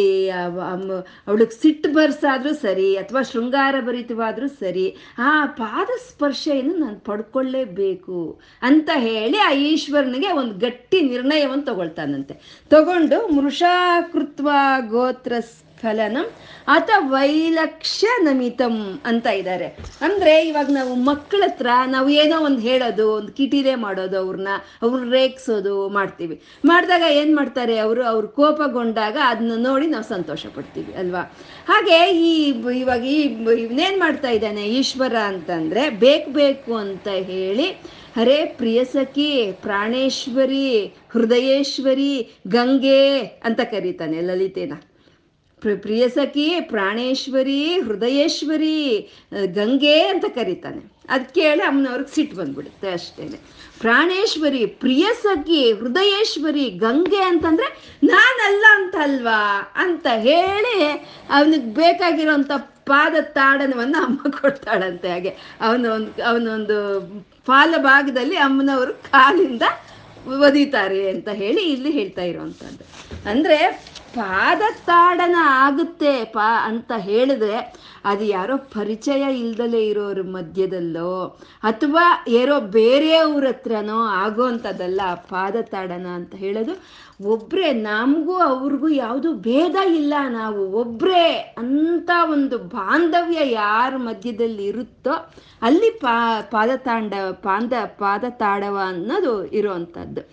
ಅವಳಿಗೆ ಸಿಟ್ಟು ಬರ್ಸಾದ್ರೂ ಸರಿ ಅಥವಾ ಶೃಂಗಾರ ಭರಿತವಾದ್ರೂ ಸರಿ ಆ ಪಾದ ಸ್ಪರ್ಶೆಯನ್ನು ನಾನು ಪಡ್ಕೊಳ್ಳೇಬೇಕು ಅಂತ ಹೇಳಿ ಆ ಈಶ್ವರನಿಗೆ ಒಂದು ಗಟ್ಟಿ ನಿರ್ಣಯವನ್ನು ತಗೊಳ್ತಾನಂತೆ. ತಗೊಂಡು ಮೃಷಾಕೃತ್ವ ಗೋತ್ರ ಸ್ಖಲನಂ ಅಥ ವೈಲಕ್ಷ್ಯ ನಮಿತಂ ಅಂತ ಇದ್ದಾರೆ. ಅಂದ್ರೆ ಇವಾಗ ನಾವು ಮಕ್ಕಳ ಹತ್ರ ನಾವು ಏನೋ ಒಂದು ಹೇಳೋದು, ಒಂದು ಕಿಟಿರೆ ಮಾಡೋದು ಅವ್ರನ್ನ ಅವ್ರನ್ನ ರೇಗ್ಸೋದು ಮಾಡ್ತೀವಿ. ಮಾಡಿದಾಗ ಏನು ಮಾಡ್ತಾರೆ ಅವರು? ಅವ್ರು ಕೋಪಗೊಂಡಾಗ ಅದನ್ನ ನೋಡಿ ನಾವು ಸಂತೋಷ ಪಡ್ತೀವಿ, ಅಲ್ವಾ? ಹಾಗೆ ಈ ಇವಾಗ ಈ ಇವನೇನ್ ಮಾಡ್ತಾ ಇದ್ದಾನೆ ಈಶ್ವರ ಅಂತಂದ್ರೆ, ಬೇಕು ಬೇಕು ಅಂತ ಹೇಳಿ, ಹರೇ ಪ್ರಿಯಸಖಿ ಪ್ರಾಣೇಶ್ವರಿ, ಹೃದಯೇಶ್ವರಿ, ಗಂಗೆ ಅಂತ ಕರೀತಾನೆ ಲಲಿತೇನ. ಪ್ರಿಯಸಖಿ, ಪ್ರಾಣೇಶ್ವರಿ, ಹೃದಯೇಶ್ವರಿ ಗಂಗೆ ಅಂತ ಕರೀತಾನೆ. ಅದು ಕೇಳಿ ಅಮ್ಮನವ್ರಿಗೆ ಸಿಟ್ಟು ಬಂದ್ಬಿಡುತ್ತೆ ಅಷ್ಟೇನೆ. ಪ್ರಾಣೇಶ್ವರಿ, ಪ್ರಿಯಸಖಿ, ಹೃದಯೇಶ್ವರಿ, ಗಂಗೆ ಅಂತಂದ್ರೆ ನಾನಲ್ಲ ಅಂತಲ್ವಾ ಅಂತ ಹೇಳಿ ಅವನಿಗೆ ಬೇಕಾಗಿರೋಂಥ ಪಾದ ತಾಡನವನ್ನು ಅಮ್ಮ ಕೊಡ್ತಾಳಂತೆ ಹಾಗೆ. ಅವನ ಒಂದು ಅವನೊಂದು ಪಾಲ ಭಾಗದಲ್ಲಿ ಅಮ್ಮನವರು ಕಾಲಿಂದ ಒದಿತಾರೆ ಅಂತ ಹೇಳಿ ಇಲ್ಲಿ ಹೇಳ್ತಾ ಇರುವಂಥದ್ದು. ಅಂದ್ರೆ ಪಾದತಾಡನ ಆಗುತ್ತೆ ಪಾ ಅಂತ ಹೇಳಿದ್ರೆ ಅದು ಯಾರೋ ಪರಿಚಯ ಇಲ್ದಲೇ ಇರೋರ ಮಧ್ಯದಲ್ಲೋ ಅಥವಾ ಯಾರೋ ಬೇರೆಯವ್ರ ಹತ್ರನೋ ಆಗೋವಂಥದ್ದಲ್ಲ ಪಾದತಾಡನ ಅಂತ ಹೇಳೋದು ಒಬ್ಬರೇ ನಮಗೂ ಅವ್ರಿಗೂ ಯಾವುದು ಭೇದ ಇಲ್ಲ ನಾವು ಒಬ್ಬರೇ ಅಂತ ಒಂದು ಬಾಂಧವ್ಯ ಯಾರ ಮಧ್ಯದಲ್ಲಿ ಇರುತ್ತೋ ಅಲ್ಲಿ ಪಾ ಪಾದತಾಂಡ ಪಾದ ಪಾದತಾಡವ ಅನ್ನೋದು ಇರುವಂಥದ್ದು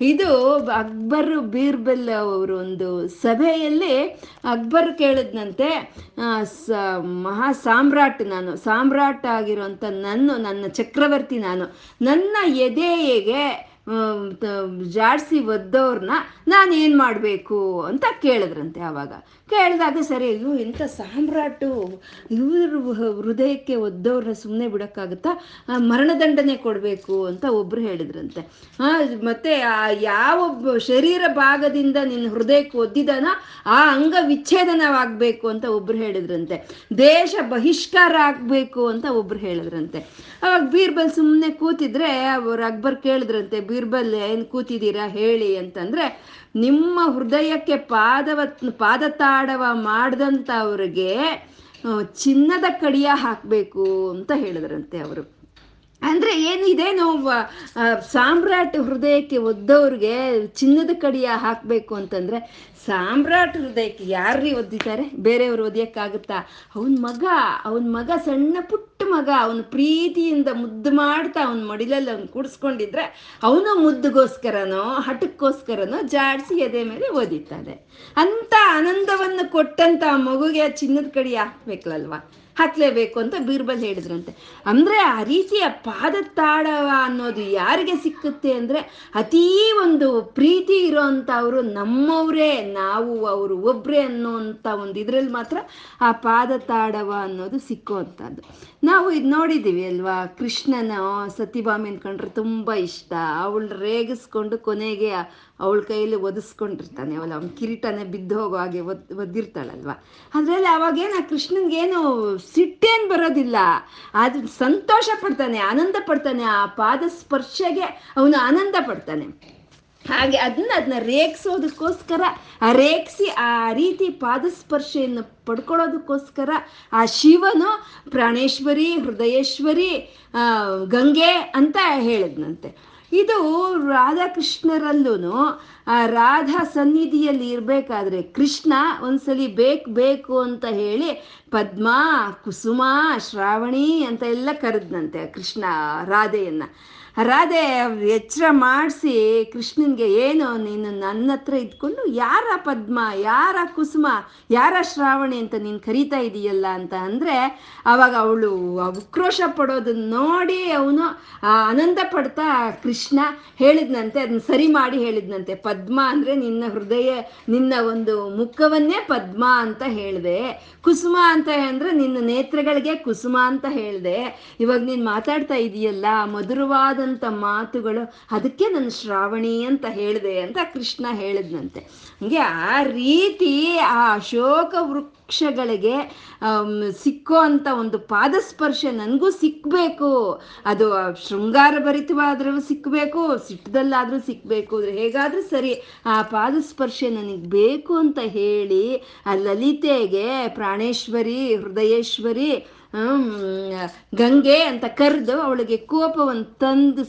ಇದು ಅಕ್ಬರ್ ಬೀರ್ಬಲ್ ಅವರು ಒಂದು ಸಭೆಯಲ್ಲಿ ಅಕ್ಬರ್ ಕೇಳಿದ್ನಂತೆ ಸ, ಮಹಾ ಸಾಮ್ರಾಟ್ ನಾನು, ಸಾಮ್ರಾಟ್ ಆಗಿರುವಂಥ ನನ್ನ ನನ್ನ ಚಕ್ರವರ್ತಿ ನಾನು, ನನ್ನ ಎದೆಗೆ ಜಾಡಿಸಿ ಒದ್ದವ್ರನ್ನ ನಾನು ಏನು ಮಾಡಬೇಕು ಅಂತ ಕೇಳಿದ್ರಂತೆ ಆವಾಗ ಕೇಳಿದಾಗ ಸರಿ, ಅಯ್ಯೋ, ಇಂಥ ಸಾಮ್ರಾಟು, ಇವ್ರ ಹೃದಯಕ್ಕೆ ಒದ್ದವ್ರನ್ನ ಸುಮ್ಮನೆ ಬಿಡೋಕ್ಕಾಗುತ್ತಾ? ಮರಣದಂಡನೆ ಕೊಡಬೇಕು ಅಂತ ಒಬ್ರು ಹೇಳಿದ್ರಂತೆ. ಮತ್ತೆ ಆ, ಯಾವ ಶರೀರ ಭಾಗದಿಂದ ನಿನ್ನ ಹೃದಯಕ್ಕೆ ಒದ್ದಿದಾನ ಆ ಅಂಗ ವಿಚ್ಛೇದನವಾಗಬೇಕು ಅಂತ ಒಬ್ರು ಹೇಳಿದ್ರಂತೆ. ದೇಶ ಬಹಿಷ್ಕಾರ ಆಗಬೇಕು ಅಂತ ಒಬ್ರು ಹೇಳಿದ್ರಂತೆ. ಅವಾಗ ಬೀರ್ಬಲ್ ಸುಮ್ಮನೆ ಕೂತಿದ್ರೆ ಅವ್ರು ಅಕ್ಬರ್ ಕೇಳಿದ್ರಂತೆ ಬೀರ್ಬಲ್ ಏನು ಕೂತಿದ್ದೀರಾ ಹೇಳಿ ಅಂತಂದ್ರೆ, ನಿಮ್ಮ ಹೃದಯಕ್ಕೆ ಪಾದವ ಪಾದತಾಡವ ಮಾಡಿದಂಥವ್ರಿಗೆ ಚಿನ್ನದ ಕಡಿಯ ಹಾಕಬೇಕು ಅಂತ ಹೇಳಿದ್ರಂತೆ ಅವರು. ಅಂದ್ರೆ ಏನಿದೆ ನಾವು ಸಾಮ್ರಾಟ್ ಹೃದಯಕ್ಕೆ ಒದ್ದವ್ರಿಗೆ ಚಿನ್ನದ ಕಡಿಯ ಹಾಕಬೇಕು ಅಂತಂದ್ರೆ ಸಾಮ್ರಾಟ್ ಹೃದಯಕ್ಕೆ ಯಾರ್ರಿ ಒದ್ದಿದ್ದಾರೆ? ಬೇರೆಯವ್ರು ಒದಿಯಕ್ಕಾಗುತ್ತಾ? ಅವನ ಮಗ ಅವನ ಮಗ ಸಣ್ಣ ಪುಟ್ಟ ಮಗ, ಅವನ ಪ್ರೀತಿಯಿಂದ ಮುದ್ದು ಮಾಡ್ತಾ ಅವನ ಮಡಿಲಲ್ಲಿ ಅವ್ನು ಕೂಡಿಸ್ಕೊಂಡಿದ್ರೆ ಅವನು ಮುದ್ದುಗೋಸ್ಕರನೋ, ಹಠಕ್ಕೋಸ್ಕರನೋ ಜಾಡಿಸಿ ಎದೆ ಮೇಲೆ ಓದಿತ್ತಾನೆ ಅಂತ ಆನಂದವನ್ನು ಕೊಟ್ಟಂತ ಆ ಮಗುಗೆ ಚಿನ್ನದ ಕಡಿ ಹಾಕ್ಬೇಕಲ್ವಾ? ಹಾಕ್ಲೇಬೇಕು ಅಂತ ಬೀರ್ಬಲ್ ಹೇಳಿದ್ರಂತೆ. ಅಂದ್ರೆ ಆ ರೀತಿಯ ಪಾದತಾಡವ ಅನ್ನೋದು ಯಾರಿಗೆ ಸಿಕ್ಕುತ್ತೆ ಅಂದ್ರೆ ಅತೀ ಒಂದು ಪ್ರೀತಿ ಇರೋಂಥವ್ರು ನಮ್ಮವರೇ, ನಾವು ಅವರು ಒಬ್ರೇ ಅನ್ನೋಂಥ ಒಂದು ಇದ್ರಲ್ಲಿ ಮಾತ್ರ ಆ ಪಾದತಾಡವ ಅನ್ನೋದು ಸಿಕ್ಕುವಂಥದ್ದು. ನಾವು ಇದು ನೋಡಿದ್ದೀವಿ ಅಲ್ವಾ, ಕೃಷ್ಣನ ಸತಿಭಾಮಿ ಅನ್ಕೊಂಡ್ರೆ ತುಂಬ ಇಷ್ಟ. ಅವಳು ರೇಗಿಸ್ಕೊಂಡು ಕೊನೆಗೆ ಅವಳ ಕೈಯಲ್ಲಿ ಒದಿಸ್ಕೊಂಡಿರ್ತಾನೆ. ಅವಳು ಅವನ ಕಿರೀಟನೇ ಬಿದ್ದು ಹೋಗೋ ಹಾಗೆ ಒದ್, ಒದ್ದಿರ್ತಾಳಲ್ವ? ಅದರಲ್ಲಿ ಅವಾಗೇನು ಆ ಕೃಷ್ಣನ್ಗೇನು ಸಿಟ್ಟೇನು ಬರೋದಿಲ್ಲ. ಅದು ಸಂತೋಷ ಪಡ್ತಾನೆ, ಆನಂದ ಪಡ್ತಾನೆ, ಆ ಪಾದ ಸ್ಪರ್ಶಗೆ ಅವನು ಆನಂದ ಪಡ್ತಾನೆ. ಹಾಗೆ ಅದನ್ನ ಅದನ್ನ ರೇಗಿಸೋದಕ್ಕೋಸ್ಕರ, ಆ ರೇಗಿಸಿ ಆ ರೀತಿ ಪಾದಸ್ಪರ್ಶೆಯನ್ನು ಪಡ್ಕೊಳ್ಳೋದಕ್ಕೋಸ್ಕರ ಆ ಶಿವನು ಪ್ರಾಣೇಶ್ವರಿ, ಹೃದಯೇಶ್ವರಿ ಗಂಗೆ ಅಂತ ಹೇಳಿದ್ನಂತೆ. ಇದು ರಾಧಾಕೃಷ್ಣರಲ್ಲೂ ಆ ರಾಧಾ ಸನ್ನಿಧಿಯಲ್ಲಿ ಇರಬೇಕಾದ್ರೆ ಕೃಷ್ಣ ಒಂದ್ಸಲಿ ಬೇಕು ಬೇಕು ಅಂತ ಹೇಳಿ ಪದ್ಮ, ಕುಸುಮ, ಶ್ರಾವಣಿ ಅಂತ ಎಲ್ಲ ಕರೆದ್ನಂತೆ ಕೃಷ್ಣ ರಾಧೆಯನ್ನ. ರಾಧೆ, ಎಚ್ಚರ ಮಾಡಿಸಿ ಕೃಷ್ಣನ್ಗೆ ಏನು ನೀನು ನನ್ನ ಹತ್ರ ಇದ್ಕೊಂಡು ಯಾರ ಪದ್ಮ, ಯಾರ ಕುಸುಮ, ಯಾರ ಶ್ರಾವಣಿ ಅಂತ ನೀನು ಕರೀತಾ ಇದೀಯಲ್ಲ ಅಂತ ಅಂದರೆ ಅವಾಗ ಅವಳು ಉಕ್ರೋಶ ಪಡೋದನ್ನ ನೋಡಿ ಅವನು ಆನಂದ ಪಡ್ತಾ ಕೃಷ್ಣ ಹೇಳಿದ್ನಂತೆ, ಅದನ್ನ ಸರಿ ಮಾಡಿ ಹೇಳಿದ್ನಂತೆ. ಪದ್ಮ ಅಂದರೆ ನಿನ್ನ ಹೃದಯ, ನಿನ್ನ ಒಂದು ಮುಖವನ್ನೇ ಪದ್ಮ ಅಂತ ಹೇಳಿದೆ. ಕುಸುಮ ಅಂತ ಅಂದರೆ ನಿನ್ನ ನೇತ್ರಗಳಿಗೆ ಕುಸುಮ ಅಂತ ಹೇಳಿದೆ. ಇವಾಗ ನೀನು ಮಾತಾಡ್ತಾ ಇದೀಯಲ್ಲ ಮಧುರವಾದಂಥ ಮಾತುಗಳು, ಅದಕ್ಕೆ ನನ್ನ ಶ್ರಾವಣಿ ಅಂತ ಹೇಳಿದೆ ಅಂತ ಕೃಷ್ಣ ಹೇಳಿದ್ನಂತೆ. ಹಂಗೆ ಆ ರೀತಿ ಆ ಅಶೋಕ ವೃಕ್ಷಗಳಿಗೆ ಸಿಕ್ಕೋ ಅಂತ ಒಂದು ಪಾದಸ್ಪರ್ಶ ನನಗೂ ಸಿಕ್ಕಬೇಕು ಅದು ಶೃಂಗಾರ ಭರಿತವಾದ್ರೂ ಸಿಕ್ಕಬೇಕು ಸಿಟ್ಟದಲ್ಲಾದರೂ ಸಿಕ್ಕಬೇಕು ಹೇಗಾದ್ರೂ ಸರಿ ಆ ಪಾದಸ್ಪರ್ಶ ನನಗೆ ಬೇಕು ಅಂತ ಹೇಳಿ ಆ ಲಲಿತೆಗೆ ಪ್ರಾಣೇಶ್ವರಿ, ಹೃದಯೇಶ್ವರಿ ಗಂಗೆ ಅಂತ ಕರೆದು ಅವಳಿಗೆ ಕೋಪವನ್ನು ತಂದು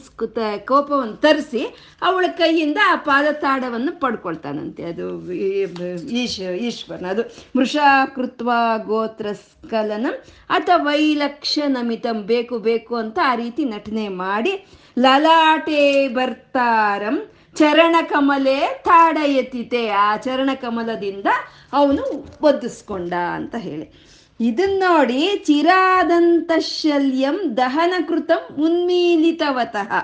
ಕೋಪವನ್ನು ತರಿಸಿ ಅವಳ ಕೈಯಿಂದ ಆ ಪಾದತಾಡವನ್ನು ಪಡ್ಕೊಳ್ತಾನಂತೆ. ಅದು ಈಶ, ಈಶ್ವರನ, ಅದು ಮೃಷಾಕೃತ್ವ ಗೋತ್ರ ಸ್ಖಲನಂ ವೈಲಕ್ಷ ನಮಿತಂ ಬೇಕು ಬೇಕು ಅಂತ ಆ ರೀತಿ ನಟನೆ ಮಾಡಿ ಲಲಾಟೆ ಬರ್ತಾರಂ, ಚರಣ ಕಮಲೆ ತಾಡ ಎತ್ತಿತೆ ಆ ಚರಣ ಕಮಲದಿಂದ ಅವನು ಒದ್ದಿಸ್ಕೊಂಡ ಅಂತ ಹೇಳಿ. ಇದನ್ನ ನೋಡಿ ಚಿರಾದಂತ ಶಲ್ಯಂ ದಹನ ಕೃತಂ ಉನ್ಮೀಲಿತವತಃ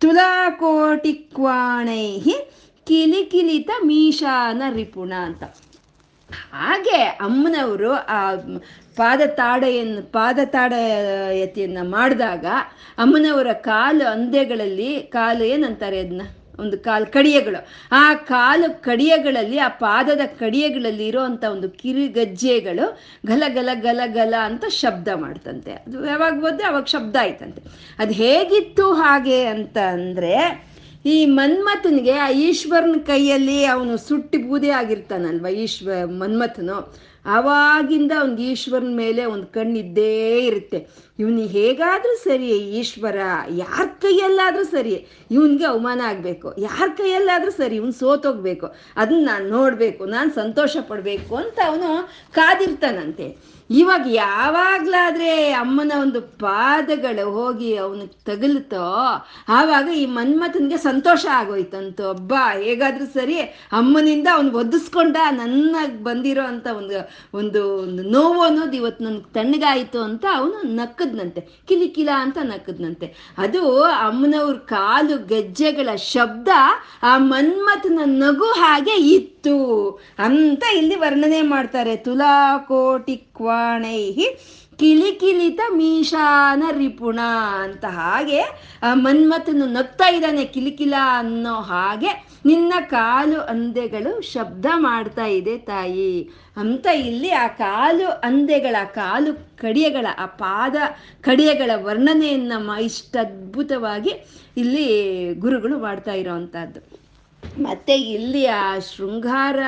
ತುಲಾಕೋಟಿಕ್ವಾಣೈ ಕಿಲಿಕಿಲಿತ ಮೀಶಾನ ರಿಪುಣ ಅಂತ. ಹಾಗೆ ಅಮ್ಮನವರು ಆ ಪಾದತಾಡೆಯನ್ನು ಪಾದತಾಡಯತೆಯನ್ನು ಮಾಡಿದಾಗ ಅಮ್ಮನವರ ಕಾಲು ಅಂದೆಗಳಲ್ಲಿ ಕಾಲು ಏನಂತಾರೆ ಅದನ್ನ ಒಂದು ಕಾಲು ಕಡಿಯಗಳು. ಆ ಕಾಲು ಕಡಿಯಗಳಲ್ಲಿ, ಆ ಪಾದದ ಕಡಿಯಗಳಲ್ಲಿ ಇರೋವಂಥ ಒಂದು ಕಿರಿಗಜ್ಜೆಗಳು ಗಲ ಗಲ ಗಲ ಗಲ ಅಂತ ಶಬ್ದ ಮಾಡ್ತಂತೆ. ಅದು ಯಾವಾಗ ಬಂದ್ರೆ ಅವಾಗ ಶಬ್ದ ಆಯ್ತಂತೆ. ಅದು ಹೇಗಿತ್ತು ಹಾಗೆ ಅಂತ ಅಂದರೆ, ಈ ಮನ್ಮಥನಿಗೆ ಆ ಈಶ್ವರನ ಕೈಯಲ್ಲಿ ಅವನು ಸುಟ್ಟಿ ಬೂದೆ ಆಗಿರ್ತಾನಲ್ವ ಈಶ್ವ ಮನ್ಮಥನು? ಆವಾಗಿಂದ ಒಂದು ಈಶ್ವರನ ಮೇಲೆ ಒಂದು ಕಣ್ಣಿದ್ದೇ ಇರುತ್ತೆ. ಇವನಿಗೆ ಹೇಗಾದ್ರೂ ಸರಿ ಈಶ್ವರ, ಯಾರ ಕೈಯಲ್ಲಾದರೂ ಸರಿ ಇವನಿಗೆ ಅವಮಾನ ಆಗಬೇಕು. ಯಾರ ಕೈಯಲ್ಲಾದರೂ ಸರಿ, ಇವನು ಸೋತೋಗ್ಬೇಕು. ಅದನ್ನ ನಾನು ನೋಡಬೇಕು, ನಾನು ಸಂತೋಷ ಪಡಬೇಕು ಅಂತ ಅವನು ಕಾದಿರ್ತಾನಂತೆ. ಇವಾಗ ಯಾವಾಗ್ಲಾದ್ರೆ ಅಮ್ಮನ ಒಂದು ಪಾದಗಳು ಹೋಗಿ ಅವನು ತಗಲ್ತೋ ಆವಾಗ ಈ ಮನ್ಮಥನ್ಗೆ ಸಂತೋಷ ಆಗೋಯ್ತಂತು. ಹಬ್ಬ ಹೇಗಾದ್ರೂ ಸರಿ ಅಮ್ಮನಿಂದ ಅವನು ಒದಿಸ್ಕೊಂಡ ನನ್ನ ಬಂದಿರೋ ಅಂತ ಒಂದು ಒಂದು ಒಂದು ನೋವು ಅನ್ನೋದು ಇವತ್ತು ನನ್ಗೆ ತಣ್ಣಗಾಯಿತು ಅಂತ ಅವನು ನಕ್ಕದ್ನಂತೆ. ಕಿಲಿಕಿಲ ಅಂತ ನಕ್ಕದ್ನಂತೆ. ಅದು ಅಮ್ಮನವ್ರ ಕಾಲು ಗೆಜ್ಜೆಗಳ ಶಬ್ದ ಆ ಮನ್ಮಥನ ನಗು ಹಾಗೆ ಇತ್ತು. ಅಂತ ಇಲ್ಲಿ ವರ್ಣನೆ ಮಾಡ್ತಾರೆ. ತುಲಾಕೋಟಿ ಕ್ವಾಣೈಹಿ ಕಿಲಿಕಿಲಿತ ಮೀಶಾನ ರಿಪುಣ ಅಂತ ಹಾಗೆ ಮನ್ಮಥನು ನಗ್ತಾ ಇದ್ದಾನೆ ಕಿಲಿಕಿಲ ಅನ್ನೋ ಹಾಗೆ. ನಿನ್ನ ಕಾಲು ಅಂದೆಗಳು ಶಬ್ದ ಮಾಡ್ತಾ ಇದೆ ತಾಯಿ. ಅಂತ ಇಲ್ಲಿ ಆ ಕಾಲು ಅಂದೆಗಳ ಕಾಲು ಕಡಿಯಗಳ, ಆ ಪಾದ ಕಡಿಯಗಳ ವರ್ಣನೆಯನ್ನು ಇಷ್ಟ ಅದ್ಭುತವಾಗಿ ಇಲ್ಲಿ ಗುರುಗಳು ಮಾಡ್ತಾ ಇರೋವಂಥದ್ದು ಮತ್ತೆ ಇಲ್ಲಿ ಆ ಶೃಂಗಾರ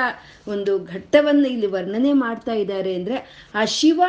ಒಂದು ಘಟ್ಟವನ್ನು ಇಲ್ಲಿ ವರ್ಣನೆ ಮಾಡ್ತಾ ಇದ್ದಾರೆ. ಅಂದ್ರೆ ಆ ಶಿವ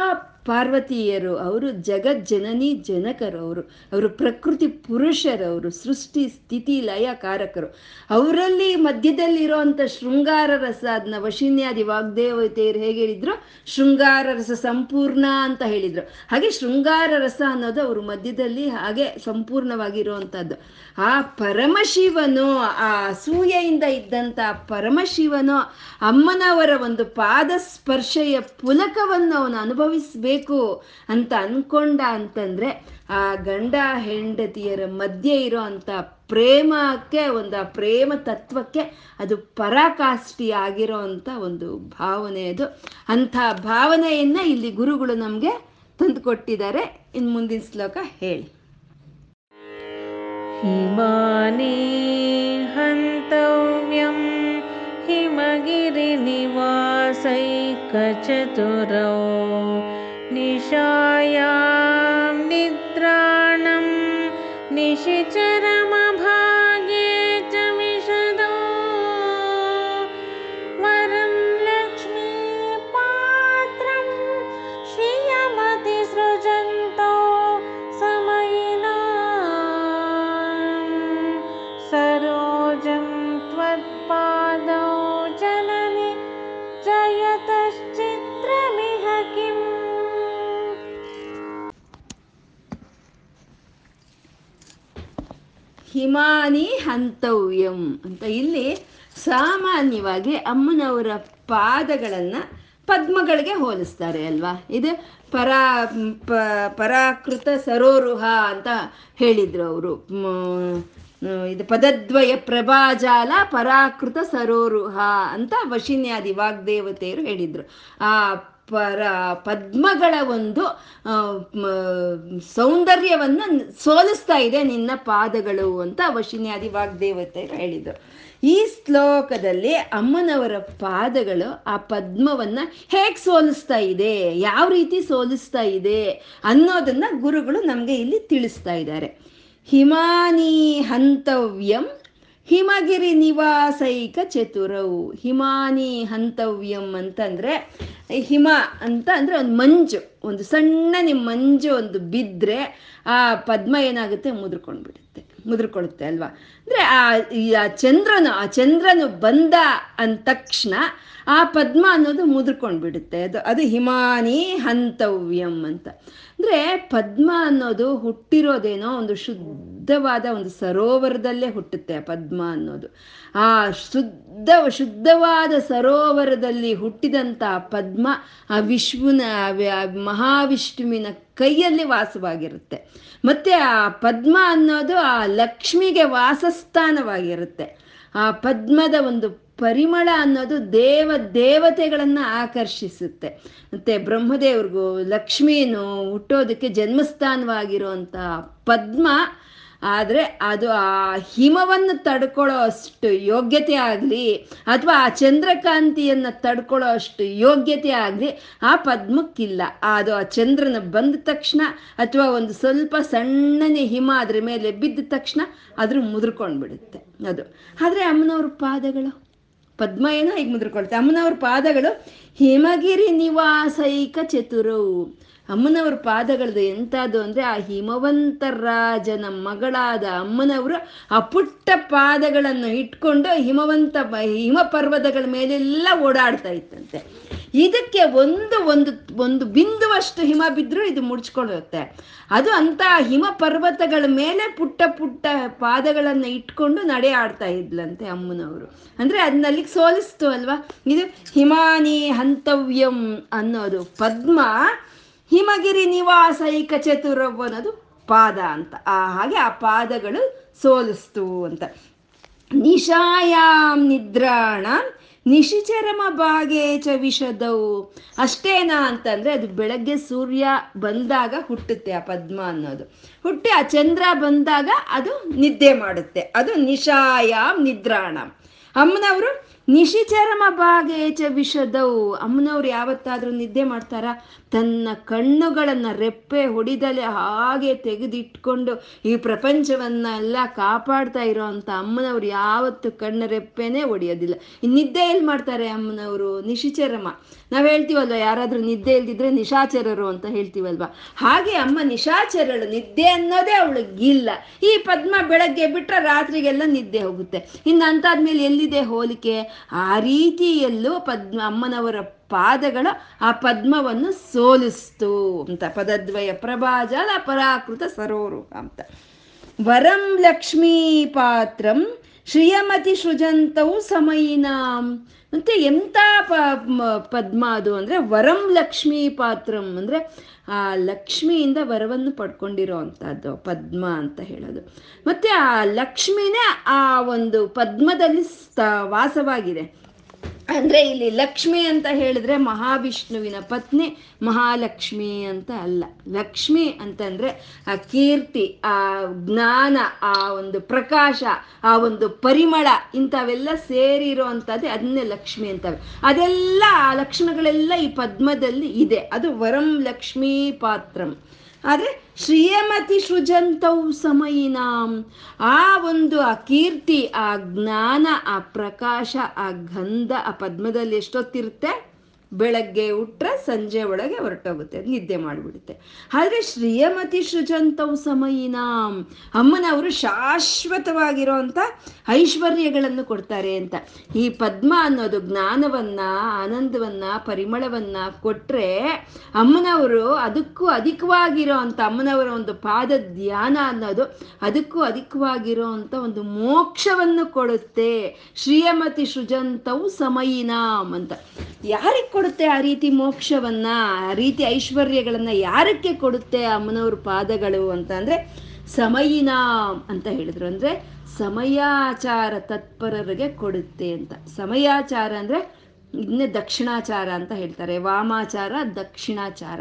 ಪಾರ್ವತಿಯರು, ಅವರು ಜಗಜ್ಜನನಿ ಜನಕರು ಅವರು. ಅವರು ಪ್ರಕೃತಿ ಪುರುಷರು ಅವರು, ಸೃಷ್ಟಿ, ಸ್ಥಿತಿ, ಲಯಕಾರಕರು. ಅವರಲ್ಲಿ ಮಧ್ಯದಲ್ಲಿರುವಂಥ ಶೃಂಗಾರ ರಸ ಅದನ್ನ ವಶಿನ್ಯಾದಿ ವಾಗ್ದೇವತೆಯರು ಹೇಗೆ ಹೇಳಿದ್ರು? ಶೃಂಗಾರ ರಸ ಸಂಪೂರ್ಣ ಅಂತ ಹೇಳಿದ್ರು. ಹಾಗೆ ಶೃಂಗಾರ ರಸ ಅನ್ನೋದು ಅವರು ಮಧ್ಯದಲ್ಲಿ ಹಾಗೆ ಸಂಪೂರ್ಣವಾಗಿರುವಂಥದ್ದು. ಆ ಪರಮಶಿವನು, ಆ ಅಸೂಯೆಯಿಂದ ಇದ್ದಂಥ ಪರಮಶಿವನು, ಅಮ್ಮನವರ ಒಂದು ಪಾದ ಸ್ಪರ್ಶೆಯ ಪುಲಕವನ್ನು ಅವನು ಅನುಭವಿಸ್ಬೇಕು ಅಂತ ಅನ್ಕೊಂಡ ಅಂತಂದ್ರೆ ಆ ಗಂಡ ಹೆಂಡತಿಯರ ಮಧ್ಯೆ ಇರೋ ಅಂತ ಪ್ರೇಮಕ್ಕೆ ಒಂದು ಆ ಪ್ರೇಮ ತತ್ವಕ್ಕೆ ಅದು ಪರಾಕಾಷ್ಠಿ ಆಗಿರೋ ಅಂಥ ಒಂದು ಭಾವನೆ ಅದು ಅಂಥ ಭಾವನೆಯನ್ನ ಇಲ್ಲಿ ಗುರುಗಳು ನಮಗೆ ತಂದುಕೊಟ್ಟಿದ್ದಾರೆ ಇನ್ನು ಮುಂದಿನ ಶ್ಲೋಕ ಹೇಳಿ हिमानि हन्तव्यं हिमगिरिनिवासैकचतुरौ निशायां निद्राणं निशिचरमभागे ಹಿಮಾನಿ ಹಂತವ್ಯಂ ಅಂತ ಇಲ್ಲಿ ಸಾಮಾನ್ಯವಾಗಿ ಅಮ್ಮನವರ ಪಾದಗಳನ್ನು ಪದ್ಮಗಳಿಗೆ ಹೋಲಿಸ್ತಾರೆ ಅಲ್ವಾ? ಇದು ಪರಾ, ಪ- ಪರಾಕೃತ ಸರೋರುಹ ಅಂತ ಹೇಳಿದ್ರು ಅವರು. ಇದು ಪದದ್ವಯ ಪ್ರಭಾಜಾಲ ಪರಾಕೃತ ಸರೋರುಹ ಅಂತ ವಶಿನ್ಯಾದಿ ವಾಗ್ದೇವತೆಯರು ಹೇಳಿದ್ರು. ಆ ಪರ ಪದ್ಮಗಳ ಒಂದು ಸೌಂದರ್ಯವನ್ನು ಸೋಲಿಸ್ತಾ ಇದೆ ನಿನ್ನ ಪಾದಗಳು ಅಂತ ವಶಿನ್ಯಾದಿ ವಾಗ್ದೇವತೆ ಹೇಳಿದ್ರು ಈ ಶ್ಲೋಕದಲ್ಲಿ ಅಮ್ಮನವರ ಪಾದಗಳು ಆ ಪದ್ಮವನ್ನ ಹೇಗೆ ಸೋಲಿಸ್ತಾ ಇದೆ, ಯಾವ ರೀತಿ ಸೋಲಿಸ್ತಾ ಇದೆ ಅನ್ನೋದನ್ನ ಗುರುಗಳು ನಮಗೆ ಇಲ್ಲಿ ತಿಳಿಸ್ತಾ ಇದ್ದಾರೆ. ಹಿಮಾನಿ ಹಂತವ್ಯಂ ಹಿಮಗಿರಿ ನಿವಾಸೈಕ ಚತುರವು. ಹಿಮಾನಿ ಹಂತವ್ಯಂ ಅಂತಂದ್ರೆ ಹಿಮ ಅಂತ ಅಂದ್ರೆ ಒಂದು ಮಂಜು, ಒಂದು ಸಣ್ಣ ನಿಮ್ಮ ಮಂಜು ಒಂದು ಬಿದ್ದರೆ ಆ ಪದ್ಮ ಏನಾಗುತ್ತೆ? ಮುದ್ರಕೊಂಡ್ಬಿಡುತ್ತೆ. ಮುದ್ರಕೊಳ್ಳುತ್ತೆ ಅಲ್ವಾ? ಅಂದ್ರೆ ಆ, ಈ ಆ ಚಂದ್ರನು ಆ ಚಂದ್ರನು ಬಂದ ಅಂದ ತಕ್ಷಣ ಆ ಪದ್ಮ ಅನ್ನೋದು ಮುದ್ರಕೊಂಡ್ಬಿಡುತ್ತೆ. ಅದು ಅದು ಹಿಮಾನಿ ಹಂತವ್ಯಂ ಅಂತ. ಅಂದ್ರೆ ಪದ್ಮ ಅನ್ನೋದು ಹುಟ್ಟಿರೋದೇನೋ ಒಂದು ಶುದ್ಧವಾದ ಒಂದು ಸರೋವರದಲ್ಲೇ ಹುಟ್ಟುತ್ತೆ ಪದ್ಮ ಅನ್ನೋದು. ಆ ಶುದ್ಧ, ಶುದ್ಧವಾದ ಸರೋವರದಲ್ಲಿ ಹುಟ್ಟಿದಂಥ ಪದ್ಮ ಆ ವಿಶ್ವನ ಮಹಾವಿಷ್ಣುವಿನ ಕೈಯಲ್ಲಿ ವಾಸವಾಗಿರುತ್ತೆ. ಮತ್ತೆ ಆ ಪದ್ಮ ಅನ್ನೋದು ಆ ಲಕ್ಷ್ಮಿಗೆ ವಾಸಸ್ಥಾನವಾಗಿರುತ್ತೆ. ಆ ಪದ್ಮದ ಒಂದು ಪರಿಮಳ ಅನ್ನೋದು ದೇವ ದೇವತೆಗಳನ್ನ ಆಕರ್ಷಿಸುತ್ತೆ. ಮತ್ತೆ ಬ್ರಹ್ಮದೇವ್ರಿಗೂ ಲಕ್ಷ್ಮೀನು ಹುಟ್ಟೋದಕ್ಕೆ ಜನ್ಮಸ್ಥಾನವಾಗಿರುವಂತಹ ಪದ್ಮ, ಆದರೆ ಅದು ಆ ಹಿಮವನ್ನು ತಡ್ಕೊಳ್ಳೋ ಅಷ್ಟು ಯೋಗ್ಯತೆ ಆಗಲಿ, ಅಥವಾ ಆ ಚಂದ್ರಕಾಂತಿಯನ್ನು ತಡ್ಕೊಳ್ಳೋ ಅಷ್ಟು ಯೋಗ್ಯತೆ ಆಗಲಿ, ಆ ಪದ್ಮಕ್ಕಿಲ್ಲ. ಅದು ಆ ಚಂದ್ರನ ಬಂದ ತಕ್ಷಣ ಅಥವಾ ಒಂದು ಸ್ವಲ್ಪ ಸಣ್ಣನೆ ಹಿಮ ಅದ್ರ ಮೇಲೆ ಬಿದ್ದ ತಕ್ಷಣ ಅದ್ರ ಮುದ್ರಕೊಂಡ್ಬಿಡುತ್ತೆ. ಅದು. ಆದರೆ ಅಮ್ಮನವ್ರ ಪಾದಗಳು ಪದ್ಮ ಏನೋ ಹೀಗೆ ಮುದ್ರಕೊಳ್ತೆ. ಅಮ್ಮನವ್ರ ಪಾದಗಳು ಹಿಮಗಿರಿ ನಿವಾಸೈಕ ಚತುರವು ಅಮ್ಮನವ್ರ ಪಾದಗಳದು ಎಂಥದ್ದು ಅಂದರೆ ಆ ಹಿಮವಂತ ರಾಜನ ಮಗಳಾದ ಅಮ್ಮನವರು ಆ ಪುಟ್ಟ ಪಾದಗಳನ್ನು ಇಟ್ಕೊಂಡು ಹಿಮವಂತ ಹಿಮ ಪರ್ವತಗಳ ಮೇಲೆಲ್ಲ ಓಡಾಡ್ತಾ ಇತ್ತಂತೆ ಇದಕ್ಕೆ ಒಂದು ಒಂದು ಒಂದು ಬಿಂದುವಷ್ಟು ಹಿಮ ಬಿದ್ದರೂ ಇದು ಮುಡ್ಚ್ಕೊಳ್ಳುತ್ತೆ. ಅದು ಅಂತ ಹಿಮ ಪರ್ವತಗಳ ಮೇಲೆ ಪುಟ್ಟ ಪುಟ್ಟ ಪಾದಗಳನ್ನು ಇಟ್ಕೊಂಡು ನಡೆ ಆಡ್ತಾ ಇದ್ಲಂತೆ ಅಮ್ಮನವರು. ಅಂದರೆ ಅದನ್ನಲ್ಲಿಗೆ ಸೋಲಿಸ್ತು ಅಲ್ವಾ? ಇದು ಹಿಮಾನಿ ಹಂತವ್ಯಂ ಅನ್ನೋದು ಪದ್ಮ ಹಿಮಗಿರಿ ನಿವಾಸೈಕ ಚತುರವ್ ಅನ್ನೋದು ಪಾದ ಅಂತ. ಆ ಹಾಗೆ ಆ ಪಾದಗಳು ಸೋಲಿಸ್ತು ಅಂತ. ನಿಶಾಯಾಮ್ ನಿದ್ರಾಣ ನಿಶಿಚರಮ ಭಾಗೆ ಚ ವಿಷದವು ಅಷ್ಟೇನಾ ಅಂತಂದ್ರೆ ಅದು ಬೆಳಗ್ಗೆ ಸೂರ್ಯ ಬಂದಾಗ ಹುಟ್ಟುತ್ತೆ ಆ ಪದ್ಮ ಅನ್ನೋದು. ಹುಟ್ಟಿ ಆ ಚಂದ್ರ ಬಂದಾಗ ಅದು ನಿದ್ದೆ ಮಾಡುತ್ತೆ. ಅದು ನಿಶಾಯಾಮ್ ನಿದ್ರಾಣ. ಅಮ್ಮನವರು ನಿಶಿಚರಮ ಬಾಗೇಚ ವಿಷದವು. ಅಮ್ಮನವ್ರು ಯಾವತ್ತಾದ್ರೂ ನಿದ್ದೆ ಮಾಡ್ತಾರ? ತನ್ನ ಕಣ್ಣುಗಳನ್ನು ರೆಪ್ಪೆ ಹೊಡಿದಲೆ ಹಾಗೆ ತೆಗೆದಿಟ್ಕೊಂಡು ಈ ಪ್ರಪಂಚವನ್ನೆಲ್ಲ ಕಾಪಾಡ್ತಾ ಇರೋ ಅಂಥ ಅಮ್ಮನವ್ರು ಯಾವತ್ತು ಕಣ್ಣು ರೆಪ್ಪೆನೇ ಹೊಡಿಯೋದಿಲ್ಲ. ನಿದ್ದೆ ಎಲ್ಲಿ ಮಾಡ್ತಾರೆ ಅಮ್ಮನವರು? ನಿಶಿಚರಮ. ನಾವು ಹೇಳ್ತೀವಲ್ವ, ಯಾರಾದರೂ ನಿದ್ದೆ ಇಲ್ದಿದ್ರೆ ನಿಶಾಚರರು ಅಂತ ಹೇಳ್ತೀವಲ್ವಾ? ಹಾಗೆ ಅಮ್ಮ ನಿಶಾಚರಳು. ನಿದ್ದೆ ಅನ್ನೋದೇ ಅವಳಿಗಿಲ್ಲ ಈ ಪದ್ಮ ಬೆಳಗ್ಗೆ ಬಿಟ್ರೆ ರಾತ್ರಿಗೆಲ್ಲ ನಿದ್ದೆ ಹೋಗುತ್ತೆ. ಇನ್ನು ಅಂತಾದ್ಮೇಲೆ ಎಲ್ಲಿದೆ ಹೋಲಿಕೆ? ಆ ರೀತಿಯಲ್ಲೂ ಪದ್ಮ ಅಮ್ಮನವರ ಪಾದಗಳ ಆ ಪದ್ಮವನ್ನು ಸೋಲಿಸ್ತು ಅಂತ ಪದದ್ವಯ ಪ್ರಭಾಜಲ ಪರಾಕೃತ ಸರೋರು ಅಂತ. ವರಂ ಲಕ್ಷ್ಮೀ ಪಾತ್ರಂ ಶ್ರೀಯಮತಿ ಸೃಜಂತವು ಸಮಯಿನಾಂ. ಮತ್ತೆ ಎಂಥ ಪದ್ಮ ಅದು ಅಂದರೆ ವರಂ ಲಕ್ಷ್ಮೀ ಪಾತ್ರಂ ಅಂದರೆ ಆ ಲಕ್ಷ್ಮಿಯಿಂದ ವರವನ್ನು ಪಡ್ಕೊಂಡಿರೋ ಅಂಥದ್ದು, ಪದ್ಮ ಅಂತ ಹೇಳೋದು. ಮತ್ತು ಆ ಲಕ್ಷ್ಮಿನೇ ಆ ಒಂದು ಪದ್ಮದಲ್ಲಿ ವಾಸವಾಗಿದೆ. ಅಂದರೆ ಇಲ್ಲಿ ಲಕ್ಷ್ಮಿ ಅಂತ ಹೇಳಿದ್ರೆ ಮಹಾವಿಷ್ಣುವಿನ ಪತ್ನಿ, ಮಹಾಲಕ್ಷ್ಮಿ ಅಂತ ಅಲ್ಲ. ಲಕ್ಷ್ಮಿ ಅಂತಂದ್ರೆ ಆ ಕೀರ್ತಿ, ಆ ಜ್ಞಾನ, ಆ ಒಂದು ಪ್ರಕಾಶ, ಆ ಒಂದು ಪರಿಮಳ ಇಂಥವೆಲ್ಲ ಸೇರಿರೋ ಅಂಥದ್ದೇ ಅದನ್ನೇ ಲಕ್ಷ್ಮಿ ಅಂತವೆ. ಅದೆಲ್ಲ ಆ ಲಕ್ಷಣಗಳೆಲ್ಲ ಈ ಪದ್ಮದಲ್ಲಿ ಇದೆ. ಅದು ವರಂ ಲಕ್ಷ್ಮೀ ಪಾತ್ರಂ. ಆದರೆ ಶ್ರೀಯಮತಿ ಸೃಜಂತವು ಸಮಯಿನಾಂ. ಆ ಒಂದು ಆ ಕೀರ್ತಿ ಆ ಜ್ಞಾನ, ಆ ಪ್ರಕಾಶ, ಆ ಗಂಧ, ಆ ಪದ್ಮದಲ್ಲಿ ಎಷ್ಟೊತ್ತಿರುತ್ತೆ? ಬೆಳಗ್ಗೆ ಉಟ್ರೆ ಸಂಜೆ ಒಳಗೆ ಹೊರಟೋಗುತ್ತೆ, ನಿದ್ದೆ ಮಾಡಿಬಿಡುತ್ತೆ. ಆದರೆ ಶ್ರೀಯಮತಿ ಸೃಜಂತವು ಸಮಯಿನಾಂ ಅಮ್ಮನವರು ಶಾಶ್ವತವಾಗಿರೋಂಥ ಐಶ್ವರ್ಯಗಳನ್ನು ಕೊಡ್ತಾರೆ ಅಂತ. ಈ ಪದ್ಮ ಅನ್ನೋದು ಜ್ಞಾನವನ್ನ, ಆನಂದವನ್ನ, ಪರಿಮಳವನ್ನ ಕೊಟ್ರೆ ಅಮ್ಮನವರು ಅದಕ್ಕೂ ಅಧಿಕವಾಗಿರೋ ಅಂಥ ಅಮ್ಮನವರ ಒಂದು ಪಾದ ಧ್ಯಾನ ಅನ್ನೋದು ಅದಕ್ಕೂ ಅಧಿಕವಾಗಿರೋ ಅಂಥ ಒಂದು ಮೋಕ್ಷವನ್ನು ಕೊಡುತ್ತೆ. ಶ್ರೀಯಮತಿ ಸೃಜಂತವು ಸಮಯಿನಾಂ ಅಂತ. ಯಾರಿಗೆ ಕೊಡುತ್ತೆ ಆ ರೀತಿ ಮೋಕ್ಷವನ್ನ, ಆ ರೀತಿ ಐಶ್ವರ್ಯಗಳನ್ನ ಯಾರಕ್ಕೆ ಕೊಡುತ್ತೆ ಅಮ್ಮನವ್ರ ಪಾದಗಳು ಅಂತ ಅಂದ್ರೆ ಸಮಯಿನ ಅಂತ ಹೇಳಿದ್ರು. ಅಂದ್ರೆ ಸಮಯಾಚಾರ ತತ್ಪರರಿಗೆ ಕೊಡುತ್ತೆ ಅಂತ. ಸಮಯಾಚಾರ ಅಂದ್ರೆ ಇನ್ನೇ ದಕ್ಷಿಣಾಚಾರ ಅಂತ ಹೇಳ್ತಾರೆ. ವಾಮಾಚಾರ, ದಕ್ಷಿಣಾಚಾರ.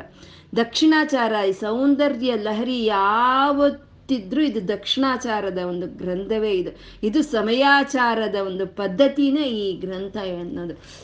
ದಕ್ಷಿಣಾಚಾರ ಈ ಸೌಂದರ್ಯ ಲಹರಿ ಯಾವತ್ತಿದ್ರೂ ಇದು ದಕ್ಷಿಣಾಚಾರದ ಒಂದು ಗ್ರಂಥವೇ ಇದು. ಇದು ಸಮಯಾಚಾರದ ಒಂದು ಪದ್ಧತಿನೇ ಈ ಗ್ರಂಥ ಅನ್ನೋದು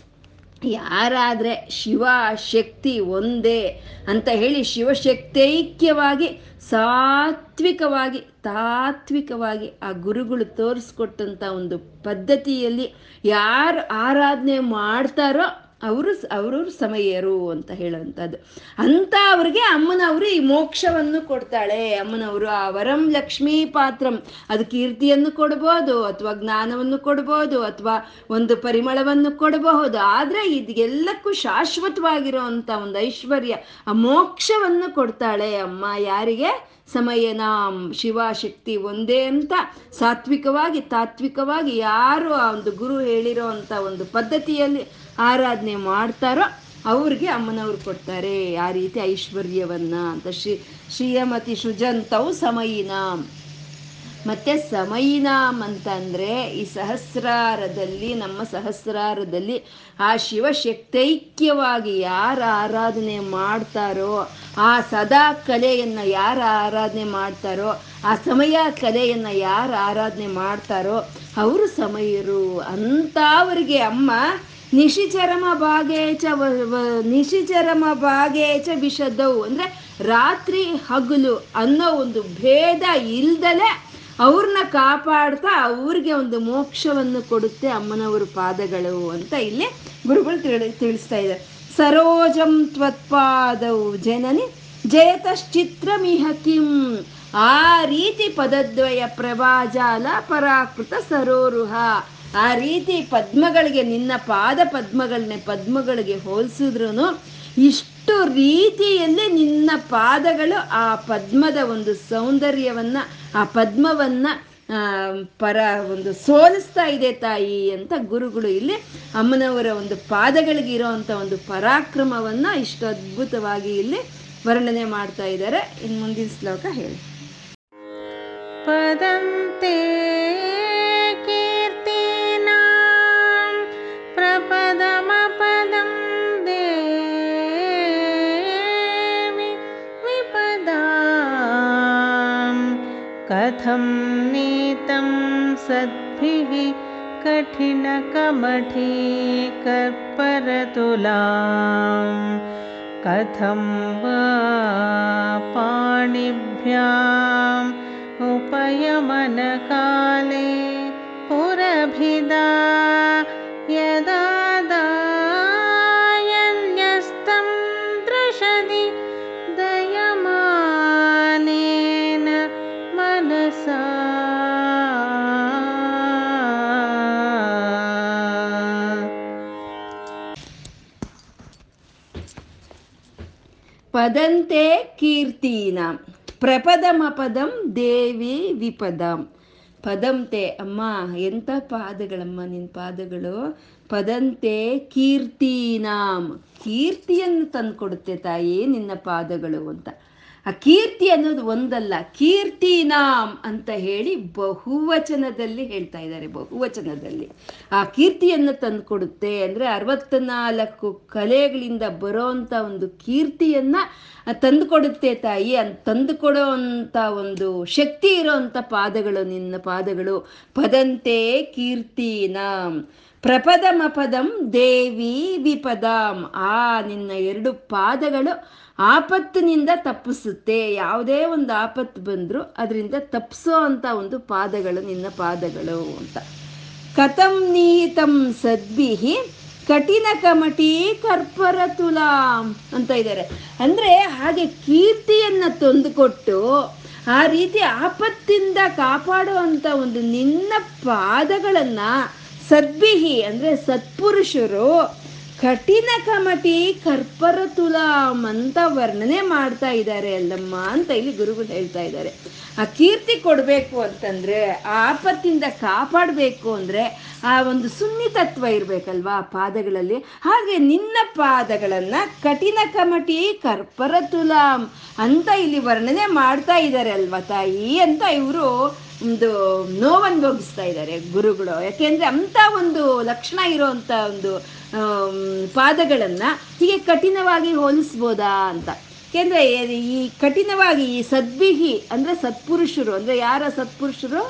ಯಾರಾದರೆ ಶಿವ ಶಕ್ತಿ ಒಂದೇ ಅಂತ ಹೇಳಿ ಶಿವಶಕ್ತೈಕ್ಯವಾಗಿ ಸಾತ್ವಿಕವಾಗಿ, ತಾತ್ವಿಕವಾಗಿ ಆ ಗುರುಗಳು ತೋರಿಸ್ಕೊಟ್ಟಂಥ ಒಂದು ಪದ್ಧತಿಯಲ್ಲಿ ಯಾರು ಆರಾಧನೆ ಮಾಡ್ತಾರೋ ಅವರು ಅವರವ್ರ ಸಮಯರು ಅಂತ ಹೇಳುವಂಥದ್ದು. ಅಂತ ಅವ್ರಿಗೆ ಅಮ್ಮನವರು ಈ ಮೋಕ್ಷವನ್ನು ಕೊಡ್ತಾಳೆ. ಅಮ್ಮನವರು ಆ ವರಂ ಲಕ್ಷ್ಮೀ ಪಾತ್ರಂ. ಅದು ಕೀರ್ತಿಯನ್ನು ಕೊಡ್ಬೋದು, ಅಥವಾ ಜ್ಞಾನವನ್ನು ಕೊಡ್ಬೋದು, ಅಥವಾ ಒಂದು ಪರಿಮಳವನ್ನು ಕೊಡಬಹುದು ಆದರೆ ಇದೆಲ್ಲಕ್ಕೂ ಶಾಶ್ವತವಾಗಿರುವಂಥ ಒಂದು ಐಶ್ವರ್ಯ. ಆ ಮೋಕ್ಷವನ್ನು ಕೊಡ್ತಾಳೆ ಅಮ್ಮ. ಯಾರಿಗೆ? ಸಮಯನ ಶಿವಶಕ್ತಿ ಒಂದೇ ಅಂತ. ಸಾತ್ವಿಕವಾಗಿ, ತಾತ್ವಿಕವಾಗಿ ಯಾರು ಆ ಒಂದು ಗುರು ಹೇಳಿರೋ ಅಂಥ ಒಂದು ಪದ್ಧತಿಯಲ್ಲಿ ಆರಾಧನೆ ಮಾಡ್ತಾರೋ ಅವ್ರಿಗೆ ಅಮ್ಮನವ್ರು ಕೊಡ್ತಾರೆ. ಆ ರೀತಿ ಐಶ್ವರ್ಯವನ್ನ ಅಂತ ಶ್ರೀ ಶ್ರೀಯಮತಿ ಸುಜಂತವು ಸಮಯಿನ ಮತ್ತೆ ಸಮಯಿನಾಮ್ ಅಂತಂದ್ರೆ ಈ ಸಹಸ್ರಾರದಲ್ಲಿ, ನಮ್ಮ ಸಹಸ್ರಾರದಲ್ಲಿ ಆ ಶಿವಶಕ್ತೈಕ್ಯವಾಗಿ ಯಾರು ಆರಾಧನೆ ಮಾಡ್ತಾರೋ, ಆ ಸದಾ ಕಲೆಯನ್ನು ಯಾರು ಆರಾಧನೆ ಮಾಡ್ತಾರೋ, ಆ ಸಮಯ ಕಲೆಯನ್ನು ಯಾರು ಆರಾಧನೆ ಮಾಡ್ತಾರೋ, ಅವರು ಸಮಯರು ಅಂಥವರಿಗೆ ಅಮ್ಮ ನಿಶಿಚರಮ ಭಾಗೇಚ ನಿಶಿಚರಮ ಭಾಗೇಚ ವಿಷದವು ಅಂದರೆ ರಾತ್ರಿ ಹಗಲು ಅನ್ನೋ ಒಂದು ಭೇದ ಇಲ್ದಲೆ ಅವ್ರನ್ನ ಕಾಪಾಡ್ತಾ ಅವ್ರಿಗೆ ಒಂದು ಮೋಕ್ಷವನ್ನು ಕೊಡುತ್ತೆ ಅಮ್ಮನವರು ಪಾದಗಳು ಅಂತ ಇಲ್ಲಿ ಗುರುಗಳು ತಿಳಿ, ತಿಳಿಸ್ತಾ ಇದ್ದಾರೆ. ಸರೋಜಂ ತ್ವತ್ಪಾದವು ಜನನಿ ಜಯತಶ್ಚಿತ್ರಮಿಹ ಕಿಂ. ಆ ರೀತಿ ಪದದ್ವಯ ಪ್ರಭಾಜಾಲ ಪರಾಕೃತ ಸರೋರುಹ. ಆ ರೀತಿ ಪದ್ಮಗಳಿಗೆ, ನಿನ್ನ ಪಾದ ಪದ್ಮಗಳನ್ನೇ ಪದ್ಮಗಳಿಗೆ ಹೋಲಿಸಿದ್ರು ಇಷ್ಟು ರೀತಿಯಲ್ಲಿ ನಿನ್ನ ಪಾದಗಳು ಆ ಪದ್ಮದ ಒಂದು ಸೌಂದರ್ಯವನ್ನ, ಆ ಪದ್ಮವನ್ನ ಪರ ಒಂದು ಸೋಲಿಸ್ತಾ ಇದೆ ತಾಯಿ ಅಂತ ಗುರುಗಳು ಇಲ್ಲಿ ಅಮ್ಮನವರ ಒಂದು ಪಾದಗಳಿಗೆ ಇರೋವಂಥ ಒಂದು ಪರಾಕ್ರಮವನ್ನ ಇಷ್ಟು ಅದ್ಭುತವಾಗಿ ಇಲ್ಲಿ ವರ್ಣನೆ ಮಾಡ್ತಾ ಇದ್ದಾರೆ. ಇನ್ನು ಮುಂದಿನ ಶ್ಲೋಕ ಹೇಳಿ. ಪದಂತೆ प्रपदमपदं देवि विपदां। कथं नीतं सद्भिः कठिनकमठी कर्परतुलां कथं वा पाणिभ्याम् उपयमनकाले ಪದಂತೆ ಕೀರ್ತೀನ. ಪ್ರಪದಮಪದಂ ದೇವಿ ವಿಪದಂ. ಪದಂತೆ ಅಮ್ಮ, ಎಂಥ ಪಾದಗಳಮ್ಮ ನಿನ್ನ ಪಾದಗಳು? ಪದಂತೆ ಕೀರ್ತೀನಾಂ. ಕೀರ್ತಿಯನ್ನು ತಂದುಕೊಡುತ್ತೆ ತಾಯಿ ನಿನ್ನ ಪಾದಗಳು ಅಂತ. ಆ ಕೀರ್ತಿ ಅನ್ನೋದು ಒಂದಲ್ಲ ಕೀರ್ತಿನಾಂ ಅಂತ ಹೇಳಿ ಬಹುವಚನದಲ್ಲಿ ಹೇಳ್ತಾ ಇದ್ದಾರೆ, ಬಹುವಚನದಲ್ಲಿ. ಆ ಕೀರ್ತಿಯನ್ನು ತಂದುಕೊಡುತ್ತೆ ಅಂದರೆ ಅರವತ್ನಾಲ್ಕು ಕಲೆಗಳಿಂದ ಬರೋವಂಥ ಒಂದು ಕೀರ್ತಿಯನ್ನ ತಂದುಕೊಡುತ್ತೆ ತಾಯಿ. ಅಂತ ತಂದುಕೊಡೋ ಅಂಥ ಒಂದು ಶಕ್ತಿ ಇರೋವಂಥ ಪಾದಗಳು, ನಿನ್ನ ಪಾದಗಳು. ಪದಂತೆ ಕೀರ್ತಿನಾಮ್ ಪ್ರಪದಮ ಪದಂ ದೇವಿ ವಿಪದಾಂ ಆ ನಿನ್ನ ಎರಡು ಪಾದಗಳು ಆಪತ್ತಿನಿಂದ ತಪ್ಪಿಸುತ್ತೆ. ಯಾವುದೇ ಒಂದು ಆಪತ್ತು ಬಂದರೂ ಅದರಿಂದ ತಪ್ಪಿಸೋ ಅಂತ ಒಂದು ಪಾದಗಳು ನಿನ್ನ ಪಾದಗಳು ಅಂತ. ಕಥಂ ನೀತಂ ಸದ್ಭಿಹಿ ಕಠಿಣ ಕಮಟಿ ಕರ್ಪರ ತುಲಾಂ ಅಂತ ಇದ್ದಾರೆ. ಅಂದರೆ ಹಾಗೆ ಕೀರ್ತಿಯನ್ನು ತಂದುಕೊಟ್ಟು ಆ ರೀತಿ ಆಪತ್ತಿಂದ ಕಾಪಾಡುವಂಥ ಒಂದು ನಿನ್ನ ಪಾದಗಳನ್ನು ಸದ್ಭಿಹಿ ಅಂದರೆ ಸತ್ಪುರುಷರು ಕಠಿಣ ಕಮಟಿ ಕರ್ಪರ ಅಂತ ವರ್ಣನೆ ಮಾಡ್ತಾ ಇದ್ದಾರೆ ಅಲ್ಲಮ್ಮ ಅಂತ ಇಲ್ಲಿ ಗುರುಗಳು ಹೇಳ್ತಾ ಇದ್ದಾರೆ. ಆ ಕೀರ್ತಿ ಕೊಡಬೇಕು ಅಂತಂದ್ರೆ, ಆ ಆಪತ್ತಿಂದ ಕಾಪಾಡಬೇಕು ಅಂದ್ರೆ ಆ ಒಂದು ಸುನ್ನಿತತ್ವ ಇರಬೇಕಲ್ವಾ ಪಾದಗಳಲ್ಲಿ? ಹಾಗೆ ನಿನ್ನ ಪಾದಗಳನ್ನು ಕಠಿಣ ಕಮಟಿ ಕರ್ಪರ ಅಂತ ಇಲ್ಲಿ ವರ್ಣನೆ ಮಾಡ್ತಾ ಇದ್ದಾರೆ ಅಲ್ವಾ ತಾಯಿ ಅಂತ ಇವರು ಒಂದು ನೋವನ್ನು ಭೋಗಿಸ್ತಾ ಇದ್ದಾರೆ ಗುರುಗಳು. ಯಾಕೆಂದ್ರೆ ಅಂತ ಒಂದು ಲಕ್ಷಣ ಇರುವಂತ ಒಂದು ಪಾದಗಳನ್ನು ಹೀಗೆ ಕಠಿಣವಾಗಿ ಹೋಲಿಸ್ಬೋದಾ ಅಂತ. ಯಾಕೆಂದ್ರೆ ಈ ಕಠಿಣವಾಗಿ ಈ ಸದ್ಭಿಹಿ ಅಂದ್ರೆ ಸತ್ಪುರುಷರು, ಅಂದ್ರೆ ಯಾರ ಸತ್ಪುರುಷರು?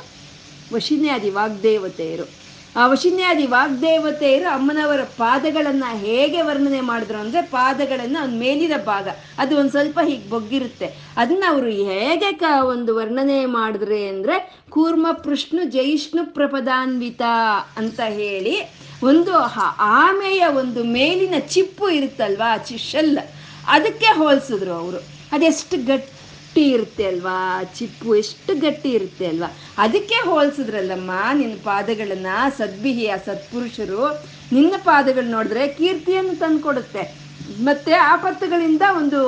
ವಶಿನ್ಯಾದಿ ವಾಗ್ದೇವತೆಯರು. ಆ ವಶಿನ್ಯಾದಿ ವಾಗ್ದೇವತೆಯರು ಅಮ್ಮನವರ ಪಾದಗಳನ್ನ ಹೇಗೆ ವರ್ಣನೆ ಮಾಡಿದ್ರು ಅಂದ್ರೆ ಪಾದಗಳನ್ನ ಅವ್ನ ಮೇಲಿನ ಭಾಗ. ಅದು ಒಂದು ಸ್ವಲ್ಪ ಹೀಗೆ ಬೊಗ್ಗಿರುತ್ತೆ. ಅದನ್ನ ಅವರು ಹೇಗೆ ಕ ಒಂದು ವರ್ಣನೆ ಮಾಡಿದ್ರೆ ಅಂದ್ರೆ ಕೂರ್ಮ ಪೃಷ್ಣು ಜೈಷ್ಣು ಪ್ರಪದಾನ್ವಿತ ಅಂತ ಹೇಳಿ ಒಂದು ಆಮೆಯ ಒಂದು ಮೇಲಿನ ಚಿಪ್ಪು ಇರುತ್ತಲ್ವಾ ಚಿಶಲ್ ಅದಕ್ಕೆ ಹೋಲಿಸಿದ್ರು ಅವರು. ಅದೆಷ್ಟು ಗಟ್ಟಿ ಇರುತ್ತೆ ಅಲ್ವಾ? ಚಿಪ್ಪು ಎಷ್ಟು ಗಟ್ಟಿ ಇರುತ್ತೆ ಅಲ್ವಾ? ಅದಕ್ಕೆ ಹೋಲಿಸಿದ್ರಲ್ಲಮ್ಮ, ನಿನ್ನ ಪಾದಗಳನ್ನ ಸದ್ಭಿಹಿ ಆ ಸತ್ಪುರುಷರು ನಿನ್ನ ಪಾದಗಳು ನೋಡಿದ್ರೆ ಕೀರ್ತಿಯನ್ನು ತಂದುಕೊಡುತ್ತೆ. ಮತ್ತೆ ಆಪತ್ತುಗಳಿಂದ ಒಂದು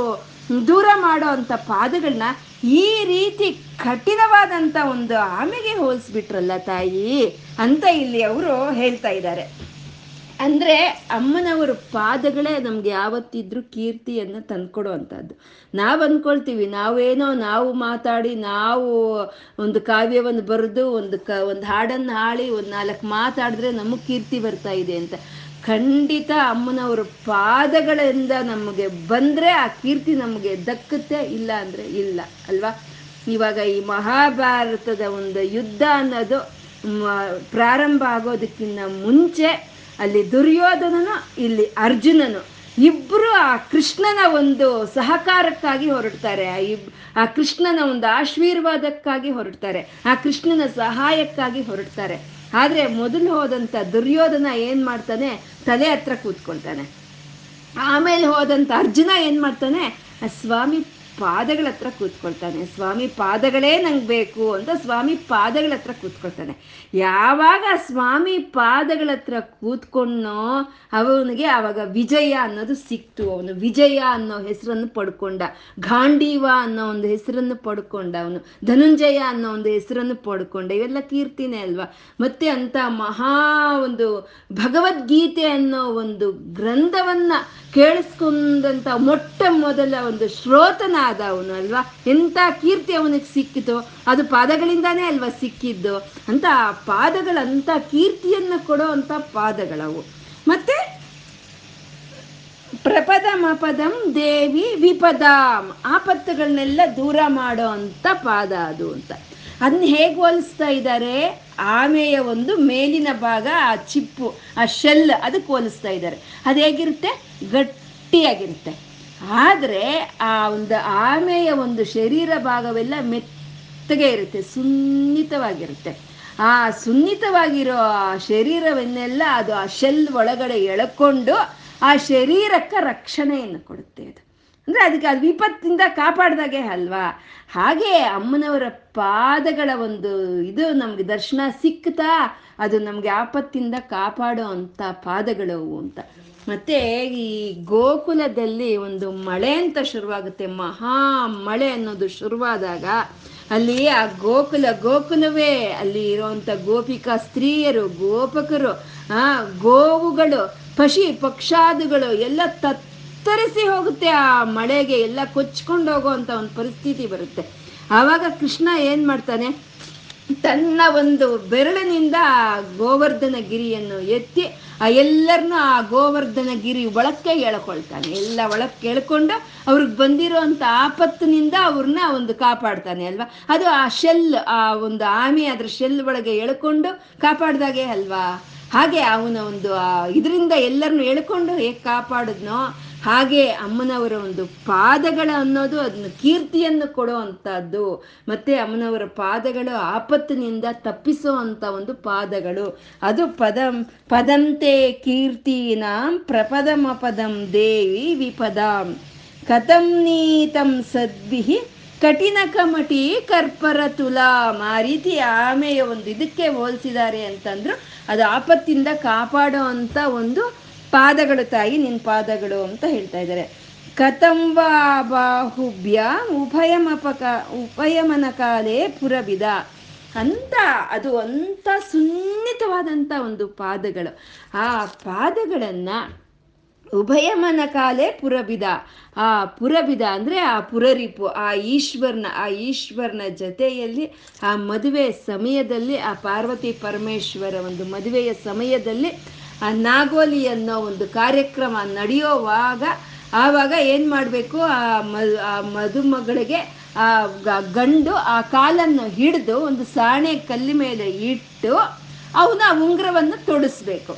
ದೂರ ಮಾಡೋ ಅಂಥ ಪಾದಗಳನ್ನ ಈ ರೀತಿ ಕಠಿಣವಾದಂಥ ಒಂದು ಆಮೆಗೆ ಹೋಲಿಸ್ಬಿಟ್ರಲ್ಲ ತಾಯಿ ಅಂತ ಇಲ್ಲಿ ಅವರು ಹೇಳ್ತಾ ಇದ್ದಾರೆ. ಅಂದರೆ ಅಮ್ಮನವರ ಪಾದಗಳೇ ನಮ್ಗೆ ಯಾವತ್ತಿದ್ರೂ ಕೀರ್ತಿಯನ್ನು ತಂದ್ಕೊಡೋ ನಾವು ಅಂದ್ಕೊಳ್ತೀವಿ ನಾವೇನೋ ನಾವು ಮಾತಾಡಿ ನಾವು ಒಂದು ಕಾವ್ಯವನ್ನು ಬರೆದು ಒಂದು ಕ, ಒಂದು ಹಾಡನ್ನು ಹಾಳಿ ಒಂದು ನಾಲ್ಕು ಮಾತಾಡಿದ್ರೆ ನಮಗೆ ಕೀರ್ತಿ ಬರ್ತಾ ಇದೆ ಅಂತ. ಖಂಡಿತ ಅಮ್ಮನವರ ಪಾದಗಳಿಂದ ನಮಗೆ ಬಂದರೆ ಆ ಕೀರ್ತಿ ನಮಗೆ ದಕ್ಕುತ್ತೆ, ಇಲ್ಲ ಅಂದರೆ ಇಲ್ಲ, ಅಲ್ವಾ? ಇವಾಗ ಈ ಮಹಾಭಾರತದ ಒಂದು ಯುದ್ಧ ಅನ್ನೋದು ಪ್ರಾರಂಭ ಆಗೋದಕ್ಕಿಂತ ಮುಂಚೆ ಅಲ್ಲಿ ದುರ್ಯೋಧನನು, ಇಲ್ಲಿ ಅರ್ಜುನನು. ಇಬ್ಬರು ಆ ಕೃಷ್ಣನ ಒಂದು ಸಹಕಾರಕ್ಕಾಗಿ ಹೊರಡ್ತಾರೆ. ಆ ಇಬ್, ಆ ಕೃಷ್ಣನ ಒಂದು ಆಶೀರ್ವಾದಕ್ಕಾಗಿ ಹೊರಡ್ತಾರೆ. ಆ ಕೃಷ್ಣನ ಸಹಾಯಕ್ಕಾಗಿ ಹೊರಡ್ತಾರೆ. ಆದರೆ ಮೊದಲು ಹೋದಂಥ ದುರ್ಯೋಧನ ಏನು ಮಾಡ್ತಾನೆ? ತಲೆ ಹತ್ರ ಕೂತ್ಕೊಳ್ತಾನೆ. ಆಮೇಲೆ ಹೋದಂಥ ಅರ್ಜುನ ಏನು ಮಾಡ್ತಾನೆ? ಆ ಸ್ವಾಮಿ ಪಾದಗಳ ಹತ್ರ ಕೂತ್ಕೊಳ್ತಾನೆ. ಸ್ವಾಮಿ, ಪಾದಗಳೇ ನಂಗೆ ಬೇಕು ಅಂತ ಸ್ವಾಮಿ ಪಾದಗಳ ಹತ್ರ ಕೂತ್ಕೊಳ್ತಾನೆ. ಯಾವಾಗ ಸ್ವಾಮಿ ಪಾದಗಳ ಹತ್ರ ಕೂತ್ಕೊಂಡೋ ಅವನಿಗೆ ಆವಾಗ ವಿಜಯ ಅನ್ನೋದು ಸಿಕ್ತು. ಅವನು ವಿಜಯ ಅನ್ನೋ ಹೆಸರನ್ನು ಪಡ್ಕೊಂಡ. ಗಾಂಡೀವ ಅನ್ನೋ ಒಂದು ಹೆಸರನ್ನು ಪಡ್ಕೊಂಡ ಅವನು. ಧನುಂಜಯ ಅನ್ನೋ ಒಂದು ಹೆಸರನ್ನು ಪಡ್ಕೊಂಡ. ಇವೆಲ್ಲ ಕೀರ್ತಿನೇ ಅಲ್ವಾ? ಮತ್ತೆ ಅಂತ ಮಹಾ ಒಂದು ಭಗವದ್ಗೀತೆ ಅನ್ನೋ ಒಂದು ಗ್ರಂಥವನ್ನ ಕೇಳಿಸ್ಕೊಂಡಂತ ಮೊಟ್ಟ ಮೊದಲ ಒಂದು ಶ್ರೋತನಾದ ಅವನು ಅಲ್ವಾ? ಎಂಥ ಕೀರ್ತಿ ಅವನಿಗೆ ಸಿಕ್ಕಿತು, ಅದು ಪಾದಗಳಿಂದಾನೇ ಅಲ್ವಾ ಸಿಕ್ಕಿದ್ದು? ಅಂತ ಆ ಪಾದಗಳಂತ ಕೀರ್ತಿಯನ್ನು ಕೊಡೋ ಅಂತ ಪಾದಗಳವು. ಮತ್ತೆ ಪ್ರಪದಮಪದಂ ದೇವಿ ವಿಪದಾಂ ಆಪತ್ತುಗಳನ್ನೆಲ್ಲ ದೂರ ಮಾಡೋ ಅಂತ ಪಾದ ಅದು ಅಂತ. ಅದನ್ನ ಹೇಗೆ ಹೋಲಿಸ್ತಾ ಇದ್ದಾರೆ ಆಮೆಯ ಒಂದು ಮೇಲಿನ ಭಾಗ, ಆ ಚಿಪ್ಪು, ಆ ಶೆಲ್, ಅದಕ್ಕೆ ಹೋಲಿಸ್ತಾ ಇದ್ದಾರೆ ಅದು ಹೇಗಿರುತ್ತೆ? ಗಟ್ಟಿಯಾಗಿರುತ್ತೆ. ಆದರೆ ಆ ಒಂದು ಆಮೆಯ ಒಂದು ಶರೀರ ಭಾಗವೆಲ್ಲ ಮೆತ್ತಗೆ ಇರುತ್ತೆ, ಸುನ್ನಿತವಾಗಿರುತ್ತೆ. ಆ ಸುನ್ನಿತವಾಗಿರೋ ಆ ಶರೀರವನ್ನೆಲ್ಲ ಅದು ಆ ಶೆಲ್ ಒಳಗಡೆ ಎಳ್ಕೊಂಡು ಆ ಶರೀರಕ್ಕೆ ರಕ್ಷಣೆಯನ್ನು ಕೊಡುತ್ತೆ ಅದು. ಅಂದರೆ ಅದಕ್ಕೆ ಅದು ವಿಪತ್ತಿಂದ ಕಾಪಾಡ್ದಾಗೆ ಅಲ್ವಾ? ಹಾಗೆ ಅಮ್ಮನವರ ಪಾದಗಳ ಒಂದು ಇದು ನಮಗೆ ದರ್ಶನ ಸಿಕ್ತಾ ಅದು ನಮಗೆ ಆಪತ್ತಿಂದ ಕಾಪಾಡೋ ಅಂಥ ಪಾದಗಳು ಅಂತ. ಮತ್ತೆ ಈ ಗೋಕುಲದಲ್ಲಿ ಒಂದು ಮಳೆ ಅಂತ ಶುರುವಾಗುತ್ತೆ. ಮಹಾ ಮಳೆ ಅನ್ನೋದು ಶುರುವಾದಾಗ ಅಲ್ಲಿ ಆ ಗೋಕುಲ ಗೋಕುಲವೇ. ಅಲ್ಲಿ ಇರುವಂತ ಗೋಪಿಕಾ ಸ್ತ್ರೀಯರು, ಗೋಪಕರು, ಆ ಗೋವುಗಳು, ಪಶಿ ಪಕ್ಷಾದಿಗಳು ಎಲ್ಲ ತತ್ತರಿಸಿ ಹೋಗುತ್ತೆ. ಆ ಮಳೆಗೆ ಎಲ್ಲ ಕೊಚ್ಕೊಂಡು ಹೋಗುವಂತ ಒಂದು ಪರಿಸ್ಥಿತಿ ಬರುತ್ತೆ. ಆವಾಗ ಕೃಷ್ಣ ಏನು ಮಾಡ್ತಾನೆ? ತನ್ನ ಒಂದು ಬೆರಳಿನಿಂದ ಗೋವರ್ಧನ ಗಿರಿಯನ್ನು ಎತ್ತಿ, ಆ ಎಲ್ಲರನ್ನೂ ಆ ಗೋವರ್ಧನ ಗಿರಿ ಒಳಕ್ಕೆ ಎಳ್ಕೊಳ್ತಾನೆ. ಎಲ್ಲ ಒಳಕ್ಕೆ ಎಳ್ಕೊಂಡು ಅವ್ರಿಗೆ ಬಂದಿರೋಂಥ ಆಪತ್ತಿನಿಂದ ಅವ್ರನ್ನ ಒಂದು ಕಾಪಾಡ್ತಾನೆ ಅಲ್ವಾ? ಅದು ಆ ಶೆಲ್, ಆ ಒಂದು ಆಮೆ ಅದ್ರ ಶೆಲ್ ಒಳಗೆ ಎಳ್ಕೊಂಡು ಕಾಪಾಡ್ದಾಗೆ ಅಲ್ವಾ? ಹಾಗೆ ಅವನ ಒಂದು ಇದರಿಂದ ಎಲ್ಲರನ್ನು ಎಳ್ಕೊಂಡು ಹೇಗೆ ಕಾಪಾಡಿದ್ನೋ ಹಾಗೆ ಅಮ್ಮನವರ ಒಂದು ಪಾದಗಳ ಅನ್ನೋದು ಅದನ್ನ ಕೀರ್ತಿಯನ್ನು ಕೊಡೋ ಅಂಥದ್ದು ಮತ್ತೆ ಅಮ್ಮನವರ ಪಾದಗಳು ಆಪತ್ತಿನಿಂದ ತಪ್ಪಿಸೋ ಅಂಥ ಒಂದು ಪಾದಗಳು. ಅದು ಪದಂ, ಪದಂತೆ ಕೀರ್ತಿನಾಂ ಪ್ರಪದಮಪದಂ ದೇವಿ ವಿಪದಾಂ. ಕಥಂ ನೀತಂ ಸದ್ಭಿ ಕಠಿಣ ಕಮಟಿ ಕರ್ಪರ ತುಲಾಂ ಆ ರೀತಿ ಆಮೆಯ ಒಂದು ಇದಕ್ಕೆ ಹೋಲಿಸಿದ್ದಾರೆ ಅಂತಂದ್ರು, ಅದು ಆಪತ್ತಿಂದ ಕಾಪಾಡೋ ಅಂಥ ಒಂದು ಪಾದಗಳು ತಾಯಿ ನಿನ್ನ ಪಾದಗಳು ಅಂತ ಹೇಳ್ತಾ ಇದ್ದಾರೆ. ಕಥಂವಾ ಬಾಹುಭ್ಯ, ಉಭಯಮಪಕ ಉಪಯಮನ ಕಾಲೇ ಪುರಬಿದ. ಅಂತ, ಅದು ಅಂತ ಸುನ್ನಿತವಾದಂಥ ಒಂದು ಪಾದಗಳು. ಆ ಪಾದಗಳನ್ನು ಉಭಯಮನ ಕಾಲೇ ಪುರಬಿದ. ಆ ಪುರಬಿದ ಅಂದರೆ ಆ ಪುರರಿಪು, ಆ ಈಶ್ವರನ ಆ ಈಶ್ವರನ ಜೊತೆಯಲ್ಲಿ, ಆ ಮದುವೆ ಸಮಯದಲ್ಲಿ, ಆ ಪಾರ್ವತಿ ಪರಮೇಶ್ವರ ಒಂದು ಮದುವೆಯ ಸಮಯದಲ್ಲಿ ಆ ನಾಗೋಲಿ ಅನ್ನೋ ಒಂದು ಕಾರ್ಯಕ್ರಮ ನಡೆಯೋವಾಗ, ಆವಾಗ ಏನು ಮಾಡಬೇಕು? ಆ ಮ, ಆ ಮದುಮಗಳಿಗೆ ಆ ಗಂಡು ಆ ಕಾಲನ್ನು ಹಿಡಿದು ಒಂದು ಸಾಣೆ ಕಲ್ಲಿ ಮೇಲೆ ಇಟ್ಟು ಅವನ ಉಂಗುರವನ್ನು ತೊಡಿಸ್ಬೇಕು.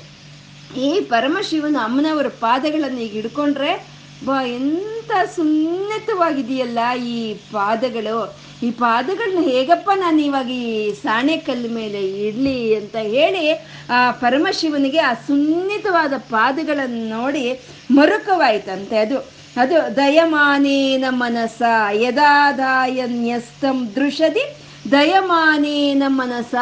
ಈ ಪರಮಶಿವನ ಅಮ್ಮನವರ ಪಾದಗಳನ್ನು ಈಗ ಹಿಡ್ಕೊಂಡ್ರೆ, ಬಾ ಎಂಥ ಸುನ್ನಿತವಾಗಿದೆಯಲ್ಲ ಈ ಪಾದಗಳು. ಈ ಪಾದಗಳನ್ನ ಹೇಗಪ್ಪ ನಾನು ಇವಾಗ ಈ ಸಾಣೆಕಲ್ಲು ಮೇಲೆ ಇಡ್ಲಿ ಅಂತ ಹೇಳಿ, ಆ ಪರಮಶಿವನಿಗೆ ಆ ಸುನ್ನಿತವಾದ ಪಾದಗಳನ್ನು ನೋಡಿ ಮರುಕವಾಯ್ತಂತೆ ಅದು. ಅದು ದಯಮಾನೇನ ಮನಸ ಯದಾದಾಯನ್ಯಸ್ತಂ ದೃಶದಿ, ದಯಮಾನೇನ ಮನಸ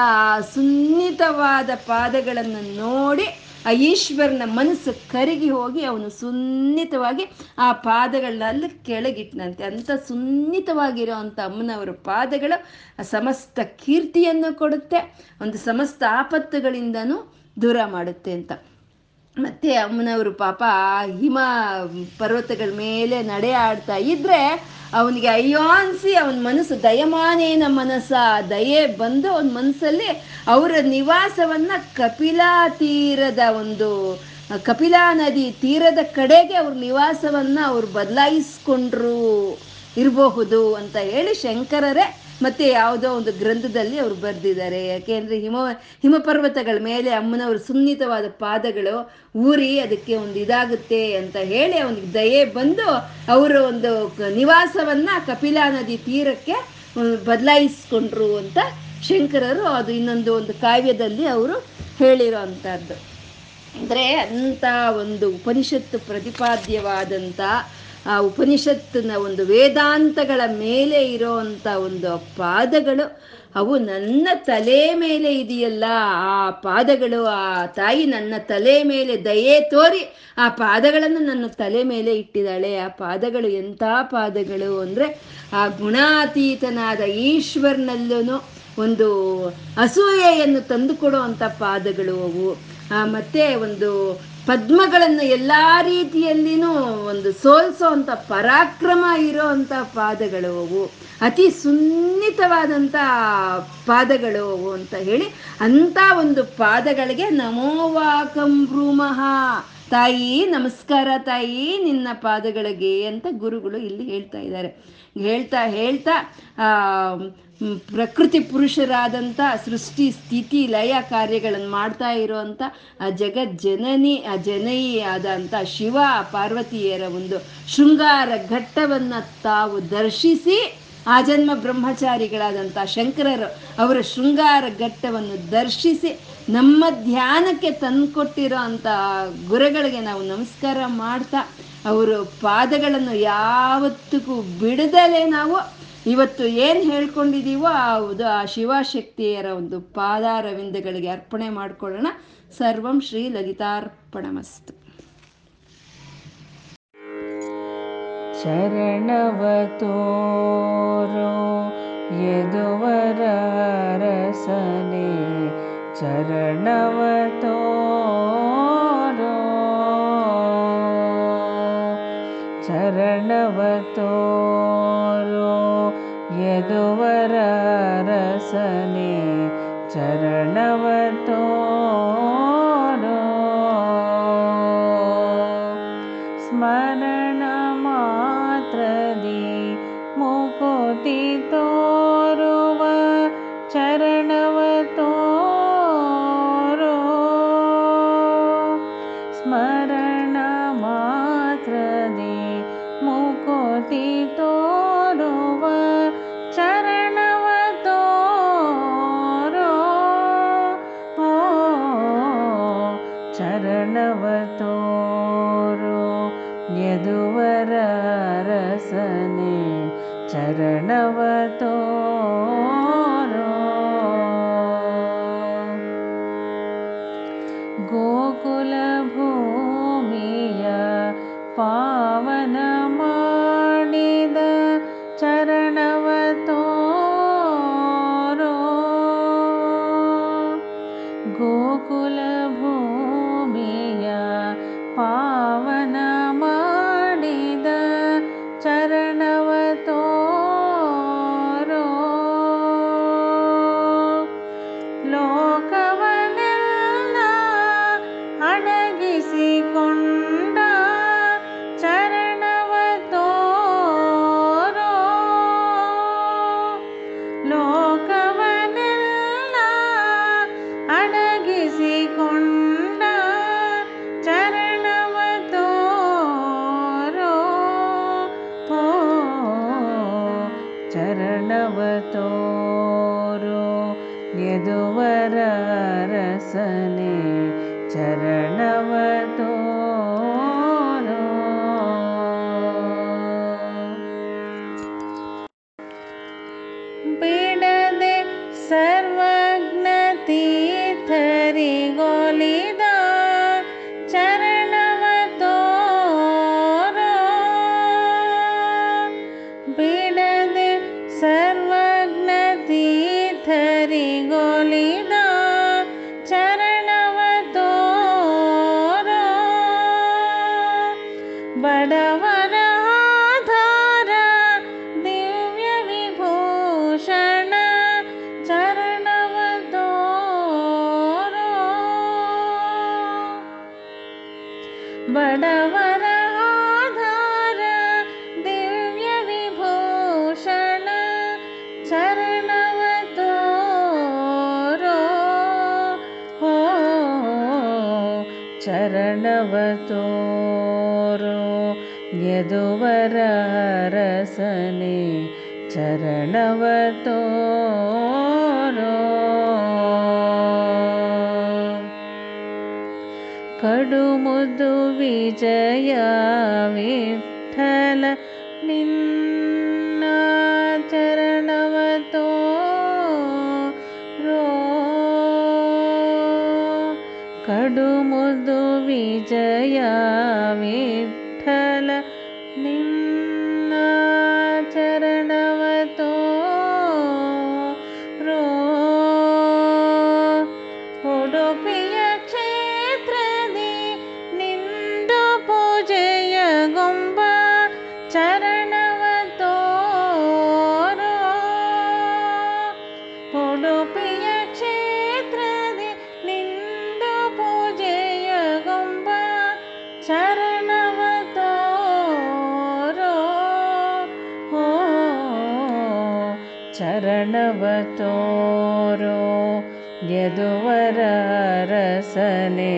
ಸುನ್ನಿತವಾದ ಪಾದಗಳನ್ನು ನೋಡಿ ಆ ಈಶ್ವರನ ಮನಸ್ಸು ಕರಗಿ ಹೋಗಿ ಅವನು ಸುನ್ನಿತವಾಗಿ ಆ ಪಾದಗಳನ್ನ ಅಲ್ಲಿ ಕೆಳಗಿಟ್ಟನಂತೆ ಅಂತ ಸುನ್ನಿತವಾಗಿರೋ ಅಂಥ ಅಮ್ಮನವರ ಪಾದಗಳು ಸಮಸ್ತ ಕೀರ್ತಿಯನ್ನು ಕೊಡುತ್ತೆ, ಒಂದು ಸಮಸ್ತ ಆಪತ್ತುಗಳಿಂದನೂ ದೂರ ಮಾಡುತ್ತೆ ಅಂತ. ಮತ್ತೆ ಅಮ್ಮನವರು ಪಾಪ ಹಿಮ ಪರ್ವತಗಳ ಮೇಲೆ ನಡೆ ಆಡ್ತಾ ಇದ್ರೆ ಅವನಿಗೆ ಅಯ್ಯೋ ಅನ್ಸಿ ಅವನ ಮನಸ್ಸು ದಯಮಾನೇನ ಮನಸ್ಸ. ದಯೆ ಬಂದು ಅವನ ಮನಸ್ಸಲ್ಲಿ ಅವರ ನಿವಾಸವನ್ನ ಕಪಿಲಾ ತೀರದ ಒಂದು, ಕಪಿಲಾ ನದಿ ತೀರದ ಕಡೆಗೆ ಅವ್ರ ನಿವಾಸವನ್ನ ಅವ್ರು ಬದಲಾಯಿಸ್ಕೊಂಡ್ರು ಇರಬಹುದು ಅಂತ ಹೇಳಿ ಶಂಕರರೇ ಮತ್ತೆ ಯಾವುದೋ ಒಂದು ಗ್ರಂಥದಲ್ಲಿ ಅವರು ಬರೆದಿದ್ದಾರೆ. ಯಾಕೆಂದ್ರೆ ಹಿಮ, ಹಿಮಪರ್ವತಗಳ ಮೇಲೆ ಅಮ್ಮನವ್ರ ಸುನ್ನಿತವಾದ ಪಾದಗಳು ಊರಿ ಅದಕ್ಕೆ ಒಂದು ಇದಾಗುತ್ತೆ ಅಂತ ಹೇಳಿ ಅವನಿಗೆ ದಯೆ ಬಂದು ಅವರ ಒಂದು ನಿವಾಸವನ್ನು ಕಪಿಲಾ ನದಿ ತೀರಕ್ಕೆ ಬದಲಾಯಿಸ್ಕೊಂಡ್ರು ಅಂತ ಶಂಕರರು ಅದು ಇನ್ನೊಂದು ಒಂದು ಕಾವ್ಯದಲ್ಲಿ ಅವರು ಹೇಳಿರೋ ಅಂಥದ್ದು ಅಂದರೆ ಅಂಥ ಒಂದು ಉಪನಿಷತ್ತು ಪ್ರತಿಪಾದ್ಯವಾದಂಥ ಆ ಉಪನಿಷತ್ತಿನ ಒಂದು ವೇದಾಂತಗಳ ಮೇಲೆ ಇರೋವಂಥ ಒಂದು ಪಾದಗಳು, ಅವು ನನ್ನ ತಲೆ ಮೇಲೆ ಇದೆಯಲ್ಲ, ಆ ಪಾದಗಳು, ಆ ತಾಯಿ ನನ್ನ ತಲೆ ಮೇಲೆ ದಯೆ ತೋರಿ ಆ ಪಾದಗಳನ್ನು ನನ್ನ ತಲೆ ಮೇಲೆ ಇಟ್ಟಿದ್ದಾಳೆ. ಆ ಪಾದಗಳು ಎಂಥ ಪಾದಗಳು ಅಂದರೆ, ಆ ಗುಣಾತೀತನಾದ ಈಶ್ವರ್ನಲ್ಲೂ ಒಂದು ಅಸೂಯೆಯನ್ನು ತಂದುಕೊಡುವಂಥ ಪಾದಗಳು ಅವು. ಮತ್ತೆ ಒಂದು ಪದ್ಮಗಳನ್ನು ಎಲ್ಲ ರೀತಿಯಲ್ಲಿನೂ ಒಂದು ಸೋಲ್ಸೋ ಅಂಥ ಪರಾಕ್ರಮ ಇರೋ ಅಂಥ ಪಾದಗಳು ಅವು. ಅತಿ ಸುನ್ನಿತವಾದಂಥ ಪಾದಗಳು ಅವು ಅಂತ ಹೇಳಿ ಅಂಥ ಒಂದು ಪಾದಗಳಿಗೆ ನಮೋವಾಕಂ ಭ್ರೂಮಃ ತಾಯಿ, ನಮಸ್ಕಾರ ತಾಯಿ, ನಿನ್ನ ಪಾದಗಳಿಗೆ ಅಂತ ಗುರುಗಳು ಇಲ್ಲಿ ಹೇಳ್ತಾ ಇದ್ದಾರೆ. ಹೇಳ್ತಾ ಹೇಳ್ತಾ ಪ್ರಕೃತಿ ಪುರುಷರಾದಂಥ ಸೃಷ್ಟಿ, ಸ್ಥಿತಿ, ಲಯ ಕಾರ್ಯಗಳನ್ನು ಮಾಡ್ತಾ ಇರುವಂಥ ಆ, ಜಗತ್ ಜನನಿ, ಆ, ಜನಯಿ ಆದಂಥ ಶಿವ, ಪಾರ್ವತಿಯರ ಒಂದು ಶೃಂಗಾರ ಘಟ್ಟವನ್ನು ತಾವು ದರ್ಶಿಸಿ, ಆ ಜನ್ಮ ಬ್ರಹ್ಮಚಾರಿಗಳಾದಂಥ ಶಂಕರರು ಅವರ ಶೃಂಗಾರ ಘಟ್ಟವನ್ನು ದರ್ಶಿಸಿ, ನಮ್ಮ ಧ್ಯಾನಕ್ಕೆ ತಂದುಕೊಟ್ಟಿರೋ ಅಂಥ ಗುರುಗಳಿಗೆ ನಾವು ನಮಸ್ಕಾರ ಮಾಡ್ತಾ, ಅವರು ಪಾದಗಳನ್ನು ಯಾವತ್ತಿಗೂ ಬಿಡದಲೇ ನಾವು ಇವತ್ತು ಏನು ಹೇಳ್ಕೊಂಡಿದ್ದೀವೋ ಅದು ಆ ಶಿವಶಕ್ತಿಯರ ಒಂದು ಪಾದಾರವಿಂದಗಳಿಗೆ ಅರ್ಪಣೆ ಮಾಡಿಕೊಳ್ಳೋಣ. ಸರ್ವಂ ಶ್ರೀ ಲಲಿತಾರ್ಪಣಮಸ್ತು. ಶರಣವತೋರೋ ಯದುವರ ರಸನೆ ಚರಣವತೋರೋ ಚರಣವತೋರೋ सने चरणवत् ಯದುವರ ರಸನೆ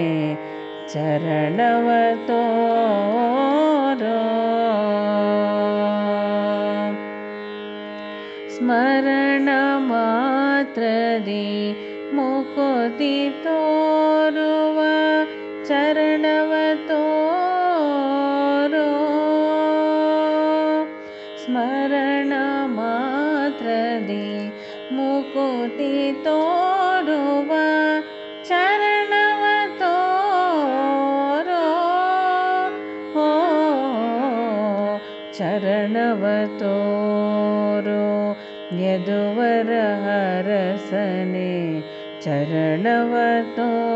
ಚರಣವ ತೋರೋ ಸ್ಮರಣ ಮಾತ್ರದಿ ಮುಕುತಿ तो